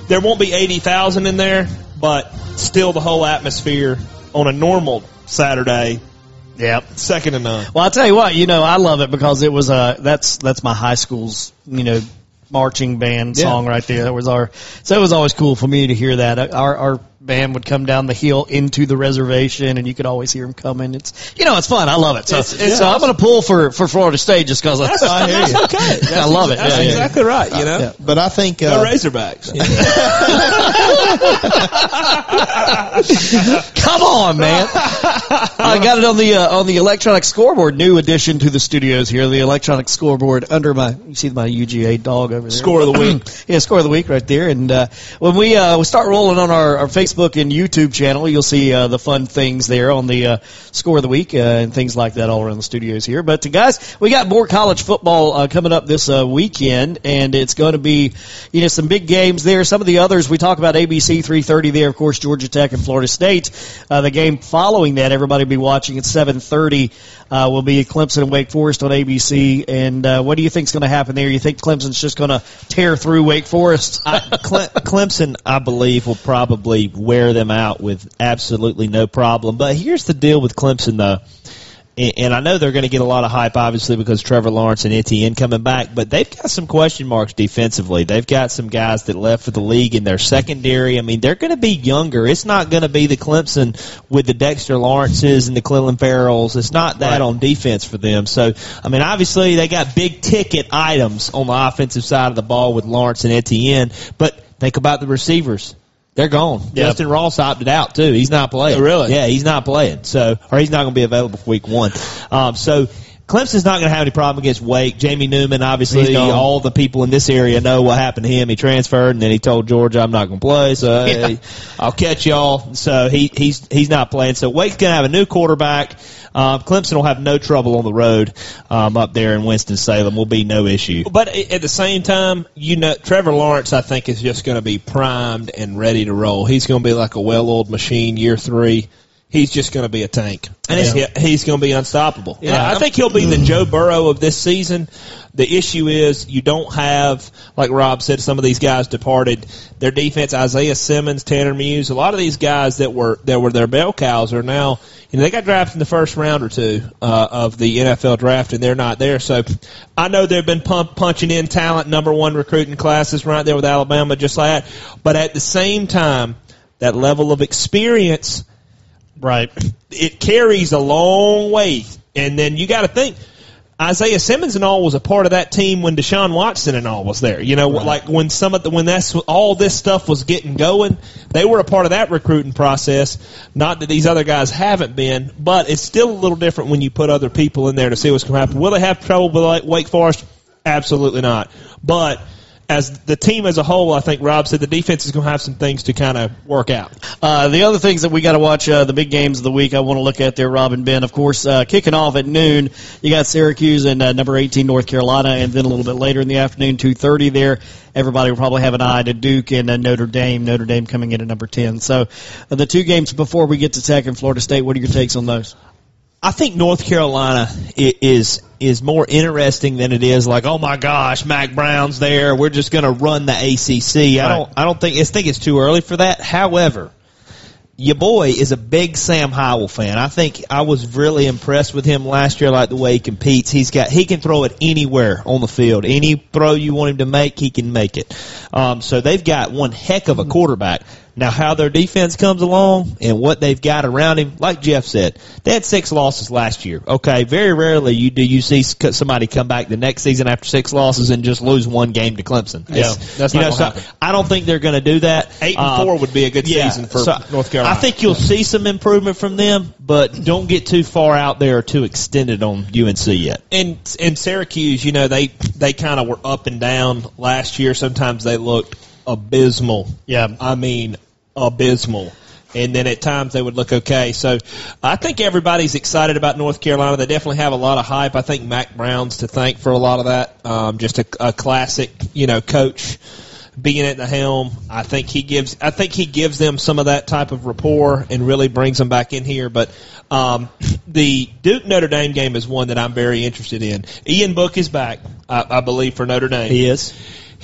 there won't be eighty thousand in there, but still the whole atmosphere on a normal Saturday, Yep. second to none. Well, I'll tell you what, you know, I love it because it was uh that's that's my high school's, you know, marching band Yeah. song right there. That was our so it was always cool for me to hear that. Our our band would come down the hill into the reservation and you could always hear them coming. It's you know, it's fun. I love it. So, It's- it's so I'm going to pull for for Florida State just cuz I, *laughs* I hear you. okay. I love it. That's Yeah, yeah. exactly right. You know, Yeah, but I think the uh, Razorbacks. *laughs* *laughs* Come on, man! I got it on the uh, on the electronic scoreboard. New addition to the studios here. The electronic scoreboard under my you see my UGA dog over there. Score of the week. *clears throat* yeah, score of the week right there. And uh, when we uh, we start rolling on our, our Facebook and YouTube channel, you'll see uh, the fun things there on the uh, score of the week uh, and things like that all around the studios here. But uh, guys, we got more college football uh, coming up this uh, weekend, and it's going to be you know some big games there. Some of the others we talk about ABC 3:30 there, of course, Georgia Tech and Florida State. The game following that, everybody will be watching at 7:30. Uh, will be Clemson and Wake Forest on ABC. And uh, what do you think's going to happen there? You think Clemson's just going to tear through Wake Forest? I, Cle- Clemson, I believe, will probably wear them out with absolutely no problem. But here's the deal with Clemson, though. And and I know they're going to get a lot of hype, obviously, because Trevor Lawrence and Etienne coming back. But they've got some question marks defensively. They've got some guys that left for the league in their secondary. I mean, they're going to be younger. It's not going to be the Clemson with the Dexter Lawrences and the Clelin Ferrells. It's not that on defense for them. So, I mean, obviously, they got big ticket items on the offensive side of the ball with Lawrence and Etienne. But think about the receivers. They're gone. Justin Ross opted out too. He's not playing. Oh, really? Yeah, he's not playing. So, or he's not going to be available for week one. Um, so. Clemson's not going to have any problem against Wake. Jamie Newman, obviously, all the people in this area know what happened to him. He transferred, and then he told Georgia, "I'm not going to play, so Yeah. hey, I'll catch y'all." So he he's he's not playing. So Wake's going to have a new quarterback. Um, Clemson will have no trouble on the road um, up there in Winston Salem. Will be no issue. But at the same time, you know, Trevor Lawrence, I think, is just going to be primed and ready to roll. He's going to be like a well-oiled machine year three. He's just going to be a tank, and Yeah. he- he's going to be unstoppable. Yeah. I I think he'll be the Joe Burrow of this season. The issue is you don't have, like Rob said, some of these guys departed. Their defense, Isaiah Simmons, Tanner Muse, a lot of these guys that were that were their bell cows are now, you know, they got drafted in the first round or two uh, of the NFL draft, and they're not there. So I know they've been pump, punching in talent, number one recruiting classes right there with Alabama, just like that. But at the same time, that level of experience right. it carries a long way. And then you got to think Isaiah Simmons and all was a part of that team when Deshaun Watson and all was there. You know, like when some of the when that's all this stuff was getting going, they were a part of that recruiting process. Not that these other guys haven't been, but it's still a little different when you put other people in there to see what's going to happen. Will they have trouble with like Wake Forest? Absolutely not. But as the team as a whole, I think Rob said the defense is going to have some things to kind of work out. Uh, the other things that we got to watch, uh, the big games of the week, I want to look at there, Rob and Ben. Of course, uh, kicking off at noon, you got Syracuse and uh, number 18 North Carolina, and then a little bit later in the afternoon, 2:30 there. Everybody will probably have an eye to Duke and uh, Notre Dame. Notre Dame coming in at number 10. So, uh, the two games before we get to Tech and Florida State, what are your takes on those? I think North Carolina is is more interesting than it is like, oh my gosh, Mack Brown's there. We're just going to run the ACC. I don't I don't think I think it's too early for that. However, your boy is a big Sam Howell fan. I think I was really impressed with him last year, like the way he competes. He's got he can throw it anywhere on the field. Any throw you want him to make, he can make it. Um, so they've got one heck of a quarterback. Now, how their defense comes along and what they've got around him, like Jeff said, they had six losses last year. Okay, very rarely you do you see somebody come back the next season after six losses and just lose one game to Clemson. Yeah, It's- that's you not know, so happen. I don't think they're going to do that. Eight and Um, four would be a good yeah, season for so North Carolina. I think you'll see some improvement from them, but don't get too far out there or too extended on UNC yet. and and Syracuse, you know, they they kind of were up and down last year. Sometimes they looked abysmal. Yeah. I mean abysmal. And then at times they would look okay. So I think everybody's excited about North Carolina. They definitely have a lot of hype. I think Mack Brown's to thank for a lot of that. Um, just a, a classic, you know, coach being at the helm. I think he gives I think he gives them some of that type of rapport and really brings them back in here. But um, *clears throat* the Duke Notre Dame game is one that I'm very interested in. Ian Book is back, I, I believe, for Notre Dame. He is.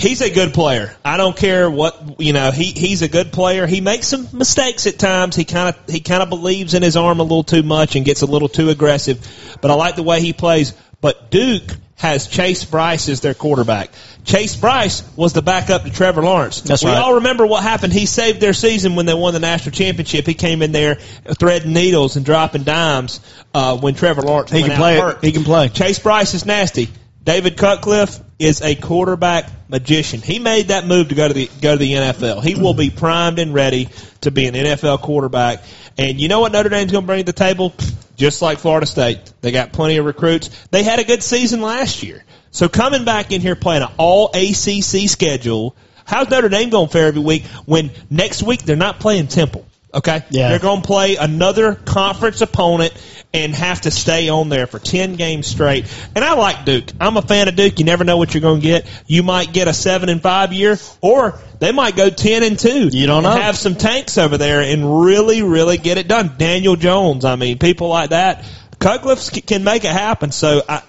He's a good player. I don't care what you know. He he's a good player. He makes some mistakes at times. He kind of he kind of believes in his arm a little too much and gets a little too aggressive. But I like the way he plays. But Duke has Chase Brice as their quarterback. Chase Brice was the backup to Trevor Lawrence. That's we right. all remember what happened. He saved their season when they won the national championship. He came in there threading needles and dropping dimes uh, when Trevor Lawrence He can play. hurt. He can play. Chase Brice is nasty. David Cutcliffe is a quarterback magician. He made that move to go to the go to the NFL. He will be primed and ready to be an NFL quarterback. And you know what Notre Dame's going to bring to the table? Just like Florida State, they got plenty of recruits. They had a good season last year. So coming back in here playing an all ACC schedule, how's Notre Dame going to fare every week when next week they're not playing Temple? Okay, Yeah. they're going to play another conference opponent and have to stay on there for 10 games straight. And I like Duke. I'm a fan of Duke. You never know what you're going to get. You might get a 7 and 5 year or they might go 10 and 2. You don't know. Have some tanks over there and really really get it done. Daniel Jones, I mean, people like that. Cutcliffe can make it happen. So I,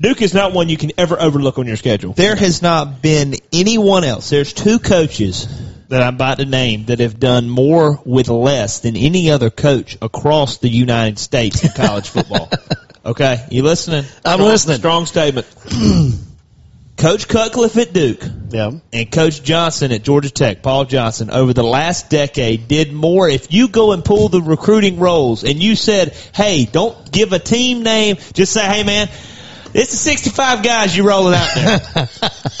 Duke is not one you can ever overlook on your schedule. There has not been anyone else. There's two coaches that I'm about to name that have done more with less than any other coach across the United States in college football. *laughs* Okay, you listening? I'm Strong- listening. Strong statement. *clears throat* Coach Cutcliffe at Duke Yeah. and Coach Johnson at Georgia Tech, Paul Johnson, over the last decade did more. If you go and pull the recruiting rolls and you said, hey, don't give a team name, just say, hey man, this the 65 guys you're rolling out there. *laughs*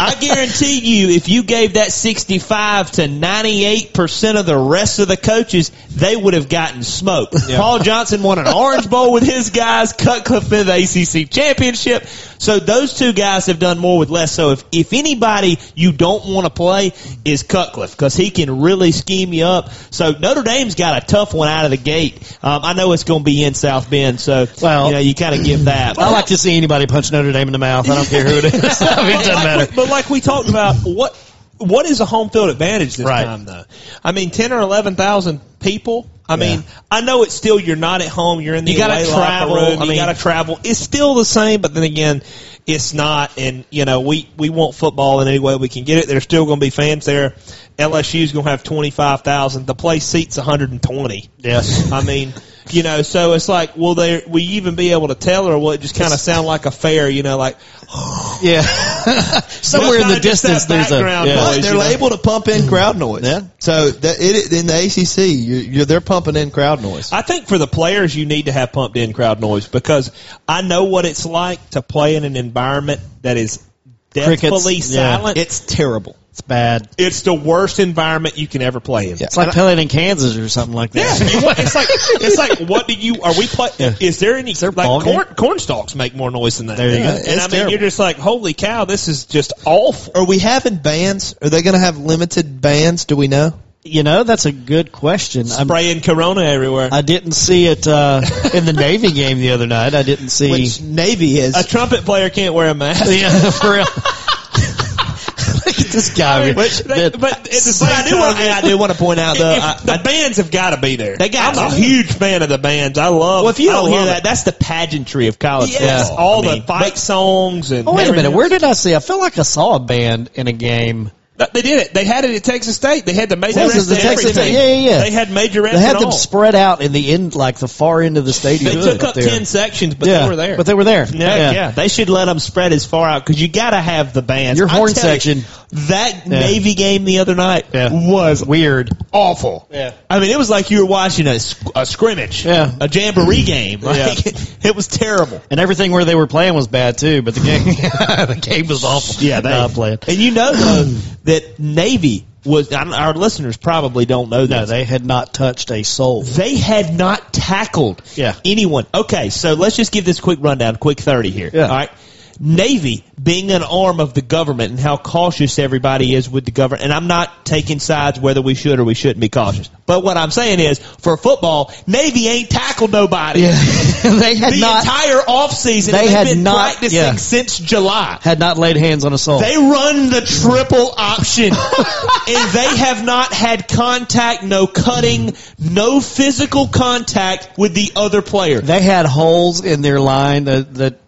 I guarantee you, if you gave that 65 to 98% of the rest of the coaches, they would have gotten smoked. Paul Johnson won an Orange Bowl with his guys, Cutcliffe in the ACC championship. So those two guys have done more with less. So if, if anybody you don't want to play is Cutcliffe, because he can really scheme you up. So Notre Dame's got a tough one out of the gate. Um, I know it's going to be in South Bend, so Well- you know you kind of give that. I like to see anybody punch Notre Dame in the mouth. I don't care who it is. I *laughs* mean, it doesn't matter. but like we talked about, what what is a home field advantage this Right. time though? I mean, ten or eleven thousand people. I mean, I know it's still you're not at home. You're in the You gotta travel. room, I you got to travel. It's still the same, but then again, it's not. And you know, we we want football in any way we can get it. There's still going to be fans there. LSU's going to have twenty five thousand. The place seats one hundred and twenty. Yes. I mean, you know, so it's like, will they, will you even be able to tell, or will it just kind of sound like a fair, you know, like *sighs* Yeah. *laughs* Somewhere in the distance, there's a. Yeah. noise. But they're you know? able to pump in crowd noise. Yeah. So that it in the ACC, you're, you're they're pumping in crowd noise. I think for the players, you need to have pumped in crowd noise because I know what it's like to play in an environment that is deathfully Crickets, yeah. silent. It's terrible. It's bad. It's the worst environment you can ever play in. It's like playing in Kansas or something like that. Yeah, you it's like *laughs* it's like what do you are we play? Is there any ball like game? corn, corn stalks make more noise than that? There you go. And It's I mean, terrible. you're just like, holy cow, this is just awful. Are we having bands? Are they going to have limited bands? Do we know? You know, that's a good question. I'm, Spraying Corona everywhere. I didn't see it uh, in the Navy game the other night. I didn't see. Which Navy is? a trumpet player can't wear a mask. *laughs* yeah, for real. *laughs* This guy. But, they- That- but at the same But I do want. time, I do want to point out though. I, the bands have got to be there. They got I'm a huge fan of the bands. I love. Well, if you don't hear that, it. that's the pageantry of college yes, football. all I mean, the fight songs and. oh, wait a minute. Where did I see? I feel like I saw a band in a game. They did it. They had it at Texas State. They had the major Texas- the Texas. State, yeah, yeah, yeah. They had major They had them all. spread out in the end, like the far end of the stadium. They took up there. ten sections, but yeah, they were there. But they were there. Yeah, yeah, They should let them spread as far out because you got to have the bands. Your horn tell you, section. That Yeah. Navy game the other night Yeah. was Weird. awful. Yeah. I mean, it was like you were watching a, a scrimmage, Yeah. a jamboree game. Like, *laughs* it was terrible. And everything where they were playing was bad too. But the game, *laughs* the game was awful. Yeah, they Not playing. And you know though that Navy was. I Our listeners probably don't know that. No, they had not touched a soul. They had not tackled Yeah. anyone. Okay, so let's just give this quick rundown, quick 30 here. Yeah. All right. Navy being an arm of the government and how cautious everybody is with the government. And I'm not taking sides whether we should or we shouldn't be cautious. But what I'm saying is, for football, Navy ain't tackled nobody. Yeah, *laughs* they had the not entire offseason. They they've had been not- practicing yeah. since July. had not laid hands on a soul. They run the triple option, *laughs* and they have not had contact, no cutting, no physical contact with the other player. They had holes in their line that, that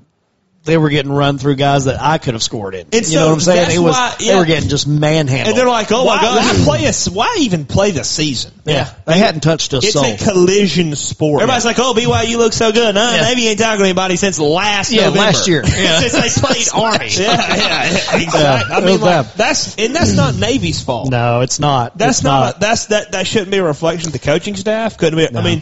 they were getting run through guys that I could have scored in. You so know what I'm saying? It was why- they were getting just manhandled. And they're like, "Oh why, my god, why play a, why even play the season? yeah, they hadn't touched a It's soul. a collision sport. Everybody's like, "Oh, BYU looks so good." No, Yeah. Navy ain't talking to anybody since last Yeah, November. last year. *laughs* Yeah. since they played *laughs* Army. yeah, yeah, yeah, exactly. Yeah, I mean, like, that's and that's not Navy's fault. no, it's not. That's It's not, that's that that shouldn't be a reflection of the coaching staff. Couldn't be. I mean,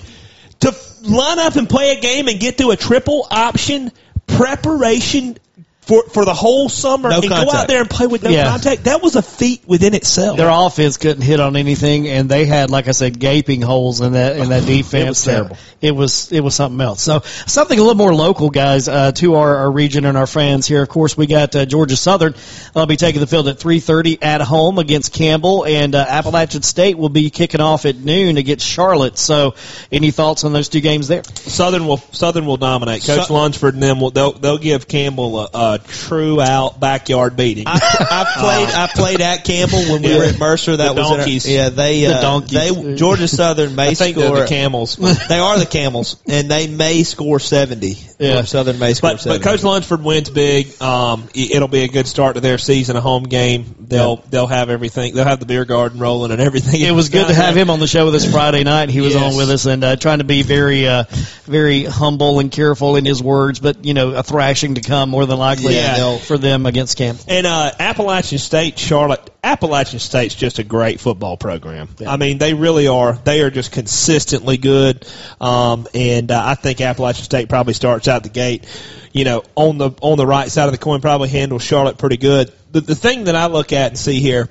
to line up and play a game and get through a triple option preparation for for the whole summer No and go out there and play with no Yeah. contact. That was a feat within itself. Their offense couldn't hit on anything, and they had, like I said, gaping holes in that in that defense. *laughs* It was terrible. It was it was something else. So something a little more local, guys, uh, to our, our region and our fans here. Of course, we got uh, Georgia Southern. They'll be taking the field at 3:30 at home against Campbell, and uh, Appalachian State will be kicking off at noon against Charlotte. So, any thoughts on those two games there? Southern will Southern will dominate. Coach Su- Lunsford and them will they'll they'll give Campbell a, a true out backyard beating. I, I played. I played at Campbell when we Yeah. were at Mercer. That The was in our- yeah. They The uh, donkeys. They Georgia Southern may I think they're score. the Camels. *laughs* they are the Camels, and they may score seventy. Yeah. Southern may score But, seventy. but Coach Lunsford wins big. Um, it- it'll be a good start to their season, a home game. They'll they'll have everything. They'll have the beer garden rolling and everything. It was good to have him on the show with us Friday night. He was Yes. on with us and uh, trying to be very, uh, very humble and careful in his words. But you know, a thrashing to come more than likely Yeah. for them against Campbell. And uh, Appalachian State, Charlotte, Appalachian State's just a great football program. I mean, they really are. They are just consistently good. Um, and uh, I think Appalachian State probably starts out the gate, you know, on the on the right side of the coin, probably handles Charlotte pretty good. The the thing that I look at and see here,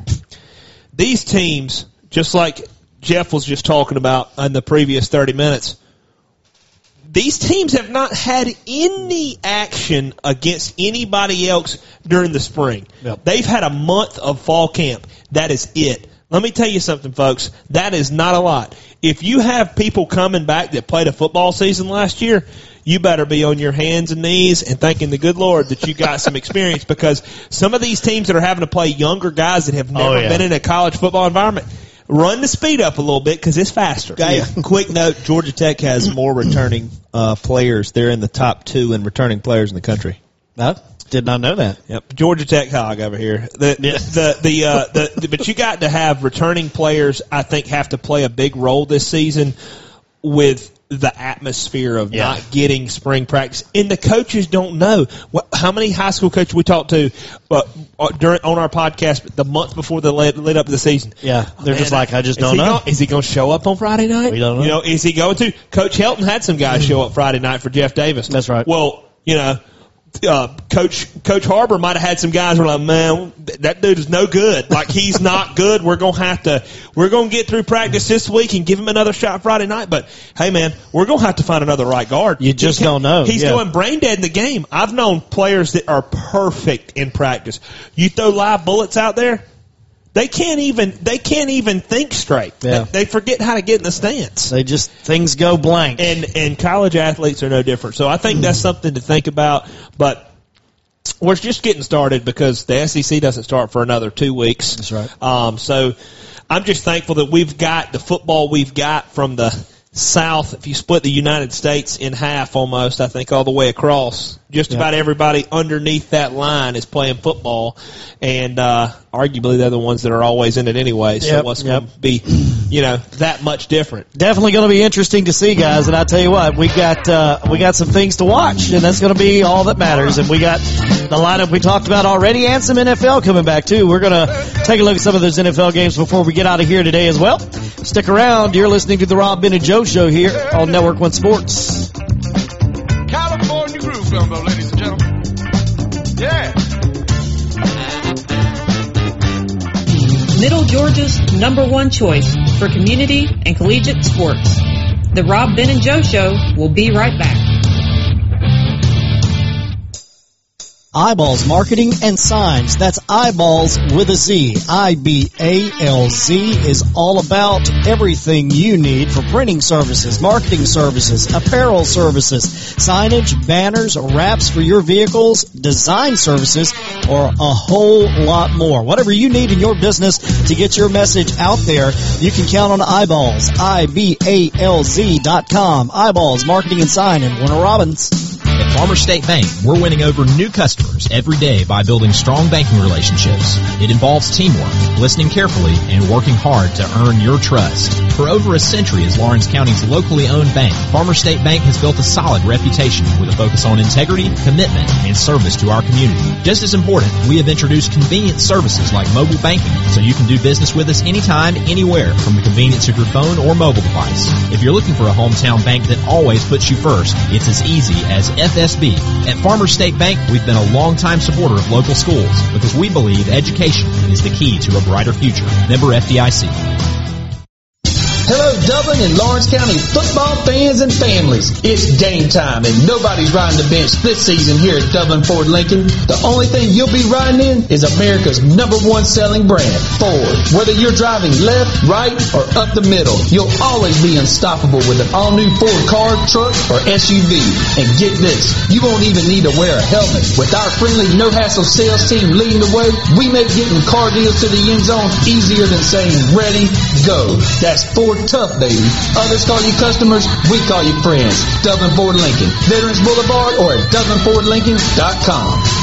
these teams, just like Jeff was just talking about in the previous thirty minutes, these teams have not had any action against anybody else during the spring. Yep. They've had a month of fall camp. That is it. Let me tell you something, folks. That is not a lot. If you have people coming back that played a football season last year, you better be on your hands and knees and thanking the good Lord that you got some *laughs* experience because some of these teams that are having to play younger guys that have oh, never yeah. been in a college football environment, run the speed up a little bit because it's faster. Guys, *laughs* quick note: Georgia Tech has more returning uh, players. They're in the top two in returning players in the country. I did not know that. Yep, Georgia Tech hog over here. The the the, uh, the, the but you got to have returning players. I think have to play a big role this season with the atmosphere of Yeah. not getting spring practice, and the coaches don't know what, how many high school coaches we talked to, but uh, during on our podcast the month before the lead, lead up to the season. Yeah, they're just Man, like, I just don't know. Gonna, is he going to show up on Friday night? We don't know. You know, is he going to? Coach Helton had some guys show up Friday night for Jeff Davis. That's right. Well, you know, uh, Coach Coach Harbor might have had some guys who were like, man, that dude is no good. Like he's *laughs* not good. We're gonna have to we're gonna get through practice this week and give him another shot Friday night. But hey, man, we're gonna have to find another right guard. You just don't know. He's Yeah. going brain dead in the game. I've known players that are perfect in practice. You throw live bullets out there, they can't even they can't even think straight. Yeah. They, they forget how to get in the stance. They just things go blank. And and college athletes are no different. So I think that's something to think about. But we're just getting started because the SEC doesn't start for another two weeks. That's right. Um, so I'm just thankful that we've got the football we've got from the South. If you split the United States in half almost, I think all the way across, just Yeah. about everybody underneath that line is playing football. And, uh, arguably they're the ones that are always in it anyway. So Yep, what's yep. going to be, you know, that much different? Definitely going to be interesting to see, guys. And I tell you what, we got uh, we got some things to watch, and that's going to be all that matters. And we got the lineup we talked about already, and some NFL coming back too. We're going to take a look at some of those NFL games before we get out of here today as well. Stick around. You're listening to the Rob Ben and Joe Show here on Network One Sports. California groove gumbo, ladies and gentlemen. Yeah. Middle Georgia's number one choice for community and collegiate sports. The Rob Ben and Joe Show will be right back. Eyeballs Marketing and Signs. That's eyeballs with a Z. I-B-A-L-Z is all about everything you need for printing services, marketing services, apparel services, signage, banners, wraps for your vehicles, design services, or a whole lot more. Whatever you need in your business to get your message out there, you can count on Eyeballs. I-B-A-L-Z dot com. Eyeballs Marketing and Sign in Warner Robins. At Farmer State Bank, we're winning over new customers every day by building strong banking relationships. It involves teamwork, listening carefully, and working hard to earn your trust. For over a century as Lawrence County's locally owned bank, Farmer State Bank has built a solid reputation with a focus on integrity, commitment, and service to our community. Just as important, we have introduced convenient services like mobile banking so you can do business with us anytime, anywhere from the convenience of your phone or mobile device. If you're looking for a hometown bank that always puts you first, it's as easy as FSB. At Farmer State Bank, we've been a longtime supporter of local schools because we believe education is the key to a brighter future. Member FDIC. Dublin and Lawrence County football fans and families. It's game time, and nobody's riding the bench this season here at Dublin Ford Lincoln. The only thing you'll be riding in is America's number one selling brand, Ford. Whether you're driving left, right, or up the middle, you'll always be unstoppable with an all-new Ford car, truck, or SUV. And get this, you won't even need to wear a helmet. With our friendly, no-hassle sales team leading the way, we make getting car deals to the end zone easier than saying ready, go. That's Ford tough, Others call you customers, we call you friends. Dublin Ford Lincoln, Veterans Boulevard, or at DublinFordLincoln.com.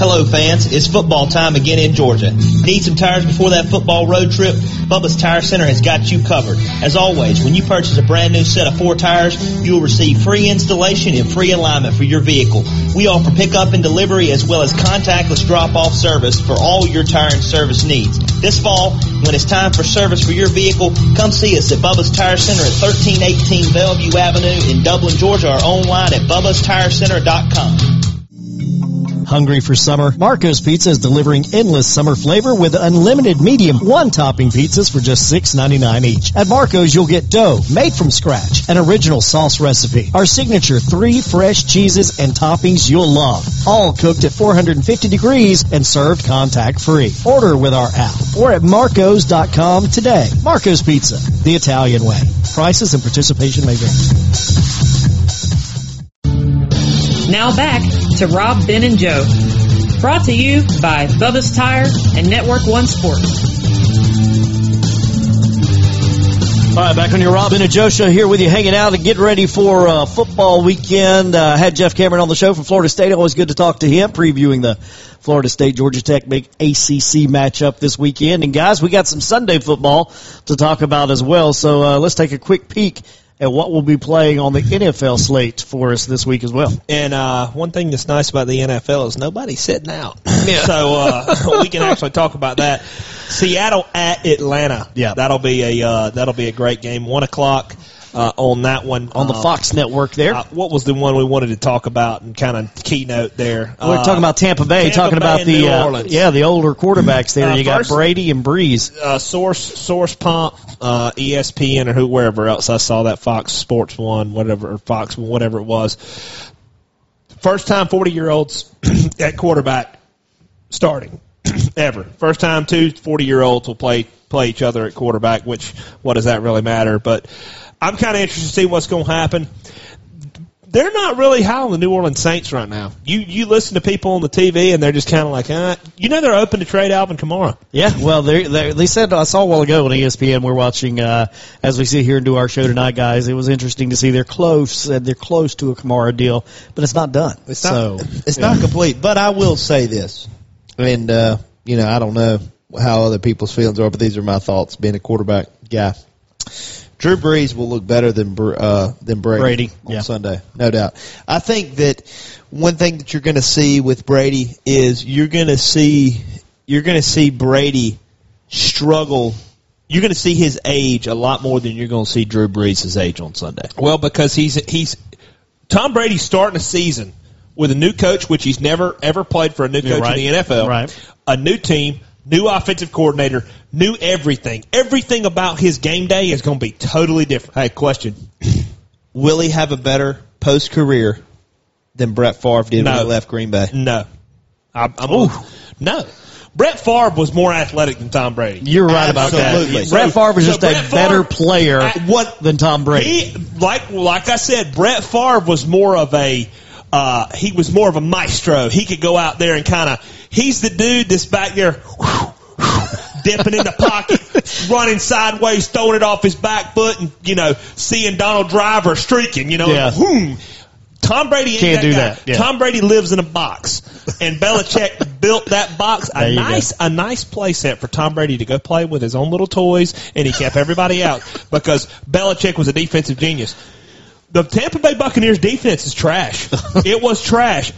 Hello fans, it's football time again in Georgia. Need some tires before that football road trip? Bubba's Tire Center has got you covered. As always, when you purchase a brand new set of four tires, you will receive free installation and free alignment for your vehicle. We offer pickup and delivery as well as contactless drop-off service for all your tire and service needs. This fall, when it's time for service for your vehicle, come see us at Bubba's Tire Center at 1318 Bellevue Avenue in Dublin, Georgia or online at bubbastirecenter.com. Hungry for summer? Marco's Pizza is delivering endless summer flavor with unlimited medium one topping pizzas for just $6.99 each. At Marco's, you'll get dough made from scratch, an original sauce recipe, our signature three fresh cheeses and toppings you'll love, all cooked at 450 degrees and served contact free. Order with our app or at marcos.com today. Marco's Pizza, the Italian way. Prices and participation may vary. Now back to Rob, Ben, and Joe. Brought to you by Bubba's Tire and Network One Sports. All right, back on your Rob Ben and Joe show here with you, hanging out and getting ready for uh, football weekend. Uh, had Jeff Cameron on the show from Florida State. Always good to talk to him, previewing the Florida State Georgia Tech big ACC matchup this weekend. And guys, we got some Sunday football to talk about as well. So uh, let's take a quick peek at what will be playing on the NFL slate for us this week as well. And uh, one thing that's nice about the NFL is nobody's sitting out. *laughs* So uh, we can actually talk about that. Seattle at Atlanta. Yeah. that'll be a uh, that'll be a great game. One o'clock. Uh, on that one on the Uh, Fox network there. uh, what was the one we wanted to talk about and kind of keynote there? We're talking about Tampa Bay, Tampa talking Bay about the uh, yeah the older quarterbacks there. Uh, you got Brady and Brees. uh, source source pump uh, ESPN or who wherever else I saw that Fox Sports one whatever or Fox whatever it was. First time forty year olds *clears throat* at quarterback starting *clears throat* ever. First time two 40 year olds will play play each other at quarterback. Which what does that really matter? But I'm kind of interested to see what's going to happen. They're not really high on the New Orleans Saints right now. You you listen to people on the TV and they're just kind of like, uh, you know, they're open to trade Alvin Kamara. Yeah, well, they they they said I saw a while ago on ESPN. We're watching uh, as we sit here and do our show tonight, guys. It was interesting to see they're close. uh, They're close to a Kamara deal, but it's not done. It's so not. It's yeah. not complete. But I will say this, and uh, you know, I don't know how other people's feelings are, but these are my thoughts. Being a quarterback guy, Drew Brees will look better than Br- uh, than Brady, Brady, on yeah. Sunday, no doubt. I think that one thing that you're going to see with Brady is you're going to see you're going to see Brady struggle. You're going to see his age a lot more than you're going to see Drew Brees' age on Sunday. Well, because he's he's Tom Brady's starting a season with a new coach, which he's never ever played for a new Yeah, coach right. in the NFL. Right. A new team, new offensive coordinator, new everything. Everything about his game day is going to be totally different. Hey, question: Will he have a better post career than Brett Favre did when he left Green Bay? No, I'm, I'm no. Brett Favre was more athletic than Tom Brady. You're right about Absolutely. that. Brett Favre was So just Brett a Favre- better player At what than Tom Brady. He like like I said, Brett Favre was more of a uh, he was more of a maestro. He could go out there and kind of he's the dude that's back there *laughs* dipping in the pocket, running sideways, throwing it off his back foot, and you know seeing Donald Driver streaking. You know, Yeah. Tom Brady Can't that do guy. that, yeah. Tom Brady lives in a box, and Belichick *laughs* built that box a you go. nice a nice play set for Tom Brady to go play with his own little toys, and he kept everybody out *laughs* because Belichick was a defensive genius. The Tampa Bay Buccaneers defense is trash. it was trash.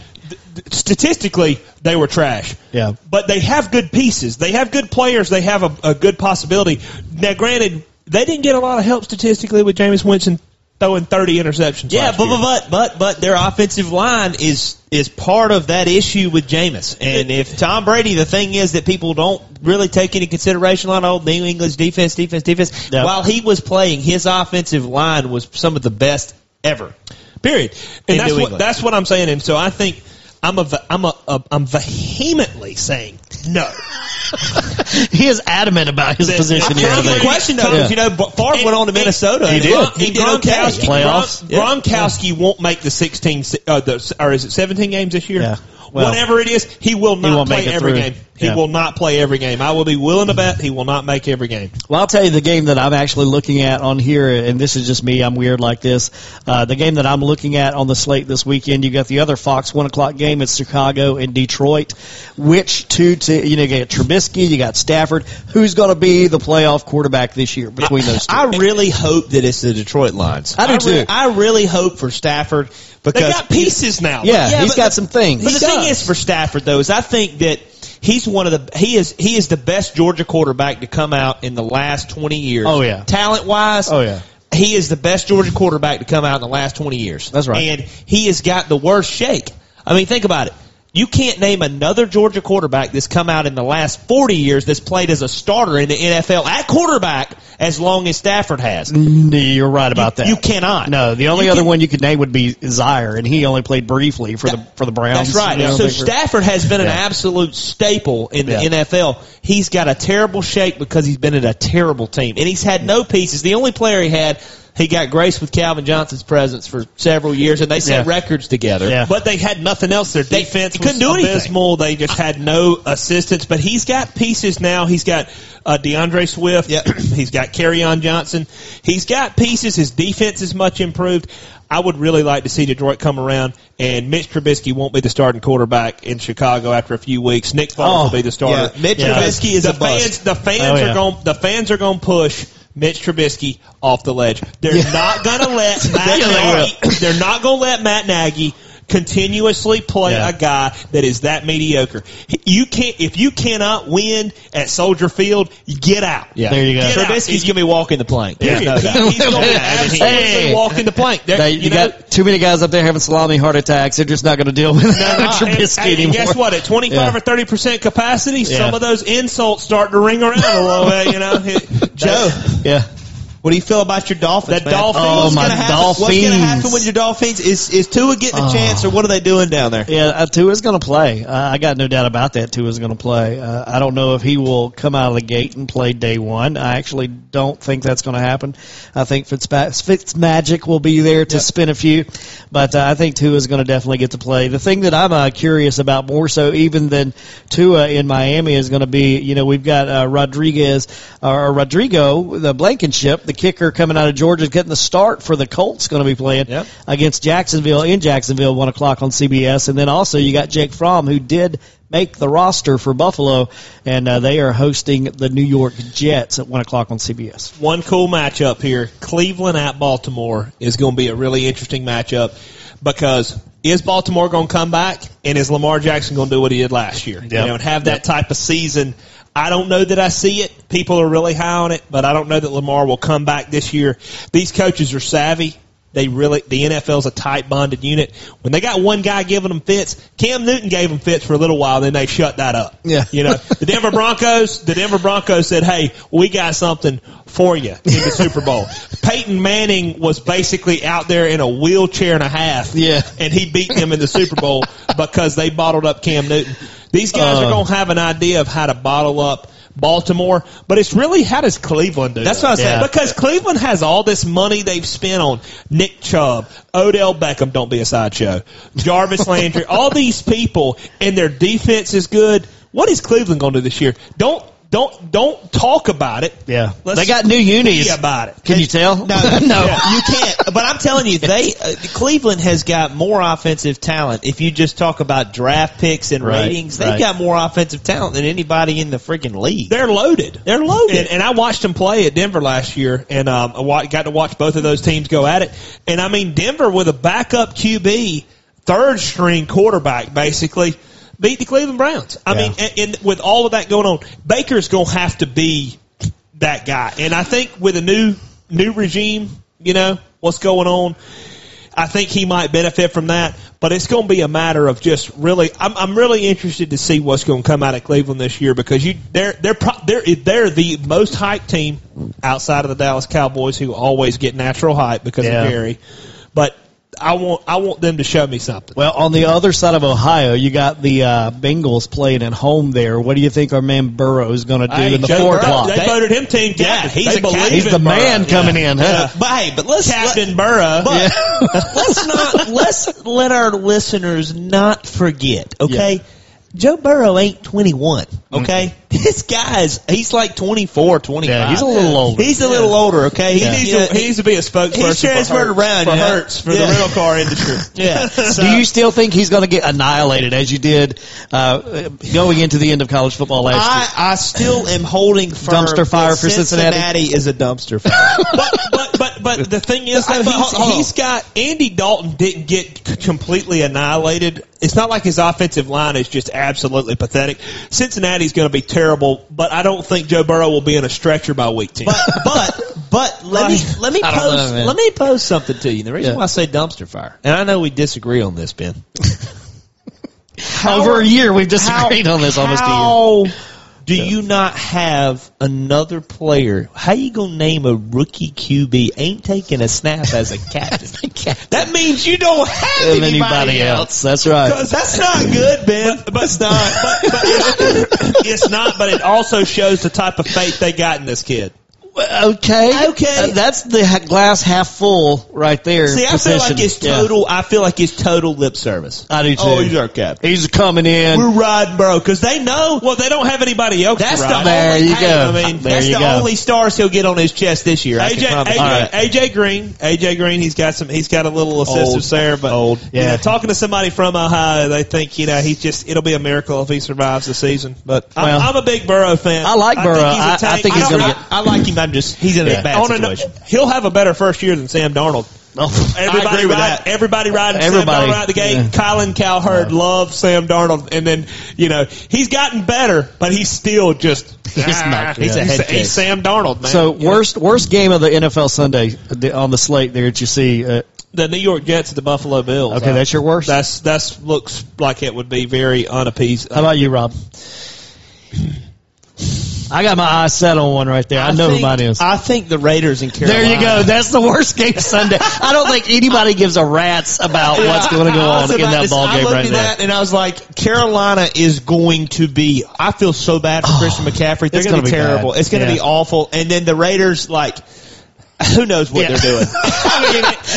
Statistically, they were trash. Yeah. But they have good pieces. They have good players. They have a, a good possibility. Now, granted, they didn't get a lot of help statistically with Jameis Winston throwing 30 interceptions. Yeah, but, year. but but but their offensive line is is part of that issue with Jameis. And if Tom Brady, the thing is that people don't really take into consideration on old New England's defense, defense, defense. While he was playing, his offensive line was some of the best ever. Period. And that's New what England. that's what I'm saying. And so I think I'm a I'm a, a I'm vehemently saying no. *laughs* he is adamant about his position here. The question though, because you know, Favre went on to Minnesota. And and Gron- He and did okay. Gronkowski, Playoffs. Gron- Gronkowski won't make the 16, uh, the, or is it 17 games this year? Yeah. Well, Whatever it is, he will not won't play every through. game. He Yeah. will not play every game. I will be willing to bet he will not make every game. Well, I'll tell you the game that I'm actually looking at on here, and this is just me. I'm weird like this. Uh, the game that I'm looking at on the slate this weekend, you got the other Fox one o'clock game. It's Chicago and Detroit. Which two? To, you know, you got Trubisky, you got Stafford. Who's going to be the playoff quarterback this year between those two? I really hope that it's the Detroit Lions. I do re- too. I really hope for Stafford because They got pieces now. yeah, yeah, he's but- got some things. But He the thing is for Stafford though is I think that he's one of the he is he is the best Georgia quarterback to come out in the last twenty years. Oh, yeah. talent wise. Oh, yeah. he is the best Georgia quarterback to come out in the last twenty years. That's right. and he has got the worst shake. I mean, think about it. You can't name another Georgia quarterback that's come out in the last 40 years that's played as a starter in the NFL at quarterback as long as Stafford has. You're right about that. You cannot. No, the only You other can- one you could name would be Zaire, and he only played briefly for the for the Browns. That's right. You know, so Stafford has been an absolute staple in the Yeah. NFL. He's got a terrible shake because he's been at a terrible team, and he's had no pieces. The only player he had, he got grace with Calvin Johnson's presence for several years, and they set Yeah. records together. Yeah. But they had nothing else. Their They- defense they couldn't do anything. abysmal. They just had no assistance. But he's got pieces now. He's got uh, D'Andre Swift. Yep. *clears throat* he's got on Johnson. He's got pieces. His defense is much improved. I would really like to see Detroit come around, and Mitch Trubisky won't be the starting quarterback in Chicago after a few weeks. Nick Foles Oh, will be the starter. yeah. Mitch Yeah. Trubisky is the a bust. the fans Oh, yeah. are going. The fans are going to push Mitch Trubisky off the ledge. They're not going *laughs* to let Matt Nagy. They're not to let Matt Nagy continuously play Yeah. a guy that is that mediocre. You can't if you cannot win at Soldier Field, get out. Yeah. There you go. Get out. Trubisky's going to be walking the plank. Period. There's no he's going to absolutely Hey. walk in the plank. There, They- you you, know, got too many guys up there having salami heart attacks. They're just not going to deal with No, *laughs* Trubisky and, and guess what? At 25 Yeah. or 30 percent capacity, Yeah. some of those insults start to ring around a little bit. You know, *laughs* Joe, Yeah. What do you feel about your Dolphins? The man? Dolphins. Oh, my happen, Dolphins. What's going to happen with your Dolphins? Is is Tua getting a Oh. chance, or what are they doing down there? Yeah, uh, Tua's going to play. Uh, I got no doubt about that. Tua's going to play. Uh, I don't know if he will come out of the gate and play day one. I actually don't think that's going to happen. I think Fitzpa- Fitzmagic will be there to spin a few, but uh, I think Tua's going to definitely get to play. The thing that I'm uh, curious about more so even than Tua in Miami is going to be, you know, we've got uh, Rodriguez or Rodrigo, the Blankenship, the kicker coming out of Georgia, getting the start for the Colts, going to be playing Yep. against Jacksonville in Jacksonville, one o'clock on CBS, and then also you got Jake Fromm who did make the roster for Buffalo, and uh, they are hosting the New York Jets at one o'clock on CBS. one cool matchup here. Cleveland at Baltimore is going to be a really interesting matchup because is Baltimore going to come back and is Lamar Jackson going to do what he did last year? You know, and have that type of season. I don't know that I see it. People are really high on it, but I don't know that Lamar will come back this year. These coaches are savvy. They really, the NFL's a tight bonded unit. When they got one guy giving them fits, Cam Newton gave them fits for a little while, then they shut that up. Yeah. You know, the Denver Broncos, the Denver Broncos said, hey, we got something for you in the Super Bowl. Peyton Manning was basically out there in a wheelchair and a half. Yeah. And he beat them in the Super Bowl because they bottled up Cam Newton. These guys Uh. are going to have an idea of how to bottle up Baltimore, but it's really how does Cleveland do That's that? what I said. Yeah. Because Cleveland has all this money they've spent on Nick Chubb, Odell Beckham, don't be a sideshow, Jarvis Landry, all these people, and their defense is good. What is Cleveland going to do this year? Don't don't don't talk about it. Yeah, Let's they got new be unis. about it. Can you tell? No, *laughs* no. you can't. But I'm telling you, they uh, Cleveland has got more offensive talent. If you just talk about draft picks and Right, ratings, they've right. got more offensive talent than anybody in the freaking league. They're loaded. They're loaded. And, and I watched them play at Denver last year, and um, I got to watch both of those teams go at it. And I mean, Denver with a backup QB, third string quarterback, basically beat the Cleveland Browns. I Yeah. mean, and, and with all of that going on, Baker's gonna have to be that guy. And I think with a new new regime, you know what's going on. I think he might benefit from that, but it's going to be a matter of just really. I'm, I'm really interested to see what's going to come out of Cleveland this year because you they're they're pro, they're they're the most hyped team outside of the Dallas Cowboys who always get natural hype because Yeah. of Gary. But I want I want them to show me something. Well, on the other side of Ohio, you got the uh, Bengals playing at home there. What do you think our man Burrow is going to do Hey, in the Joe four Burrow, o'clock? They voted him team Yeah, captain. he's a believe captain. He's in the Burrow. man coming in, huh? Yeah. But hey, but let's Captain Burrow. But let's not let's let our listeners not forget, okay? Joe Burrow ain't 21, okay? *laughs* This guy's he's like 24, 25. Yeah, he's a little older. He's a little older, okay? He, needs to, he needs to be a spokesperson. He's transferred for Hertz, around, for you? Hertz for Yeah. the rental car industry. *laughs* yeah. *laughs* do you still think he's going to get annihilated as you did uh, going into the end of college football last year? I, I still am holding firm Dumpster fire that for Cincinnati? is a dumpster fire. but, but but but the thing is, though, he's, hold- hold on. he's got Andy Dalton didn't get completely annihilated. It's not like his offensive line is just absolutely pathetic. Cincinnati's going to be terrible, but I don't think Joe Burrow will be in a stretcher by week ten. but but but *laughs* let me let me I don't pose know, let me pose something to you. The reason Yeah. why I say dumpster fire, and I know we disagree on this, Ben. *laughs* Over a year, we've disagreed on this almost a year. Do you not have another player? How you gonna name a rookie QB ain't taking a snap as a captain? *laughs* that means you don't have anybody, anybody else. That's right. That's not good, Ben. But, but it's not. But, but it's, *laughs* it's not. But it also shows the type of faith they got in this kid. Okay. Okay. Uh, that's the ha- glass half full right there. See, I feel like position. it's Yeah. total. I feel like it's total lip service. I do too. Oh, he's our captain. He's coming in. We're riding, bro, because they know. Well, they don't have anybody else. That's the. There only, you hey, go. I mean, There that's the go. only stars he'll get on his chest this year. I AJ, AJ, that. AJ Green, AJ Green, he's got some, he's got a little assistance there, but Old. you know, Yeah. talking to somebody from Ohio, they think you know he's just, it'll be a miracle if he survives the season. But Well, I'm, I'm a big Burrow fan. I like Burrow. Think he's I- I think he's don't- gonna I- get- I like him. I'm just he's in Yeah. a bad on a- situation. he'll have a better first year than Sam Darnold. *laughs* Everybody agree with ride, that. everybody riding Everybody. Sam Darnold out the gate. Yeah. Colin Cowherd loves Sam Darnold, and then you know he's gotten better, but he's still just He's ah, not *laughs* he's, good. he's, head he's. Sam Darnold, man. So worst worst game of the NFL Sunday on the slate there that you see. Uh, the New York Jets and the Buffalo Bills. okay, Uh, that's your worst. that's that's looks like it would be very unappeased. How about you, Rob? I got my eyes set on one right there. I, know think, who mine is. I think the Raiders in Carolina. there you go. That's the worst game Sunday. I don't think anybody gives a rat's about what's going to go I on in that to- ball game right now. and I was like, Carolina is going to be. I feel so bad for *sighs* Christian McCaffrey. They're It's going to be be terrible. bad. It's going to Yeah. be awful. And then the Raiders, like, *laughs* who knows what Yeah. they're doing? *laughs*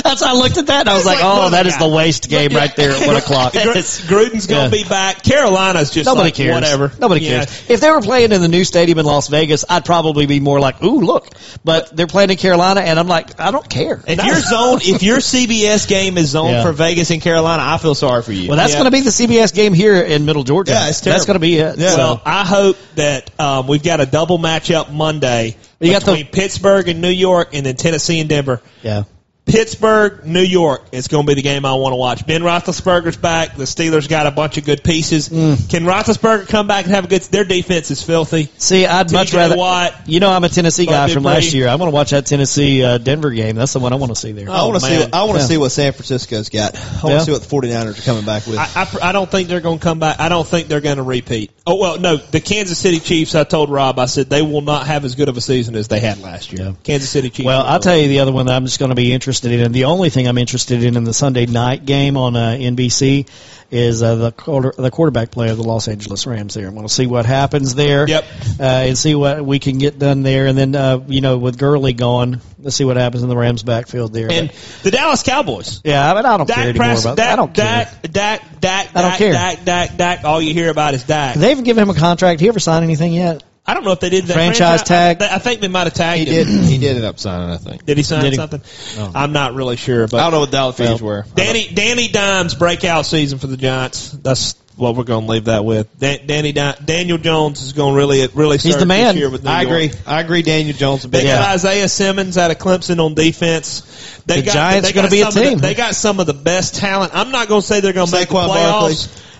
That's I looked at that and I was like, like, oh, what that a is the waste game right there at one o'clock. *laughs* Gr- Gruden's going to Yeah. be back. Carolina's just Nobody like, cares. Whatever. Nobody Yeah. cares. If they were playing in the new stadium in Las Vegas, I'd probably be more like, ooh, look. But they're playing in Carolina, and I'm like, I don't care. If your zone, if your CBS game is zoned Yeah. for Vegas and Carolina, I feel sorry for you. Well, that's Yeah. going to be the CBS game here in Middle Georgia. Yeah, it's That's going to be it. Yeah. So- Well, I hope that um, we've got a double matchup Monday You got the- between Pittsburgh and New York, and then Tennessee and Denver. yeah. Pittsburgh, New York is going to be the game I want to watch. Ben Roethlisberger's back. The Steelers got a bunch of good pieces. Mm. Can Roethlisberger come back and have a good? Their defense is filthy. See, I'd much rather. Watt. You know, I'm a Tennessee guy from last year. I want to watch that Tennessee uh, Denver game. That's the one I want to see there. I want to see. man. I want to Yeah. see what San Francisco's got. I want to Yeah. see what the 49ers are coming back with. I, I, I don't think they're going to come back. I don't think they're going to repeat. Oh well, no. The Kansas City Chiefs. I told Rob. I said they will not have as good of a season as they had last year. Yeah. Kansas City Chiefs. Well, I'll tell you the other one that I'm just going to be interested in. The only thing I'm interested in in the Sunday night game on uh, NBC is uh, the quarter, the quarterback play of the Los Angeles Rams. There, I want to see what happens there. Yep. Uh, and see what we can get done there. And then uh, you know, with Gurley gone, let's see what happens in the Rams backfield there. And But, the Dallas Cowboys. yeah, but I don't care anymore Prescott, about that. I don't care. Dak, Dak, Dak, I don't Dak, care. Dak, Dak, Dak. All you hear about is Dak. They haven't given him a contract. He ever signed anything yet? I don't know if they did that Franchise tag? I, I think they might have tagged he him. did. He did end up signing. I think. Did he sign Did he? something? I'm not really sure, but I don't know what the dollar figures were. Danny Danny Dimes breakout season for the Giants. That's what we're going to leave that with. Dan, Danny Di- Daniel Jones is going to really really. He's the man. This year with New I York. agree. I agree. Daniel Jones a They big. got Yeah. Isaiah Simmons out of Clemson on defense. They The got, Giants they gonna got be a some of the- team. they got some of the best talent. I'm not going to say they're going to make the Saquon Barkley.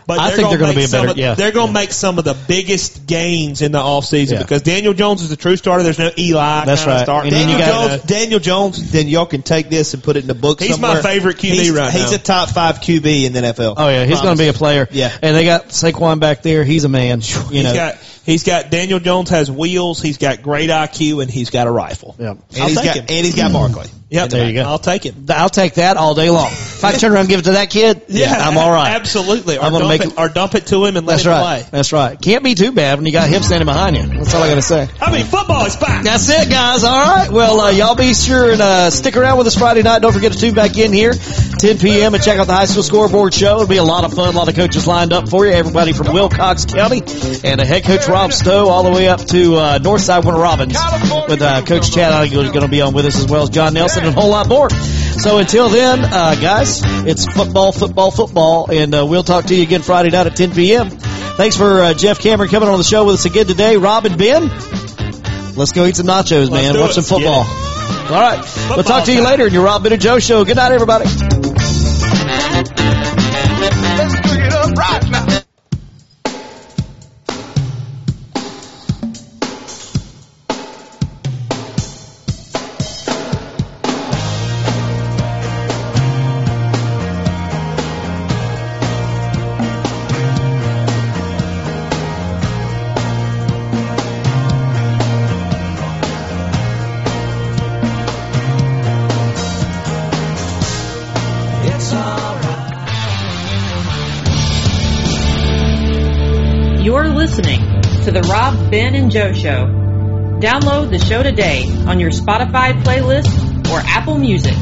But I they're think they're gonna make be better- of- yeah. They're going to Yeah. make some of the biggest gains in the offseason Yeah. because Daniel Jones is the true starter. There's no Eli. That's right. You Daniel got- Jones. Daniel Jones. Then y'all can take this and put it in the book. He's my favorite QB he's, right He's now. a top five QB in the NFL. Oh yeah, he's going to be a player. Yeah. and they got Saquon back there. He's a man. You He's know. Got he's got Daniel Jones has wheels. He's got great IQ and he's got a rifle. yeah. and I'll take got him. and he's got Barkley. *clears throat* Yep, There you go. I'll take him. I'll take that all day long. If I turn around and give it to that kid, *laughs* yeah, I'm all right. Absolutely. Or I'm gonna make it, it- or dump it to him and let That's him right. play. That's right. Can't be too bad when you got him standing behind you. That's all I got to say. I mean, football is back. That's it, guys. All right. Well, uh, y'all be sure and uh, stick around with us Friday night. Don't forget to tune back in here, 10 p.m. and check out the high school scoreboard show. It'll be a lot of fun. A lot of coaches lined up for you. Everybody from Wilcox County and a head coach Rob Stowe all the way up to uh, Northside Warner Robins with uh, Coach Chad Igoe is going to be on with us as well as John Nelson and a whole lot more. So until then, uh, guys, it's football, football, football, and uh, we'll talk to you again Friday night at 10 p.m. Thanks for uh, Jeff Cameron coming on the show with us again today. Rob and Ben, let's go eat some nachos, man. Watch it. some football. All right. we'll talk to you time. later in your Rob Ben and Joe show. Good night, everybody. Ben, and Joe Show. Download the show today on your Spotify playlist or Apple Music.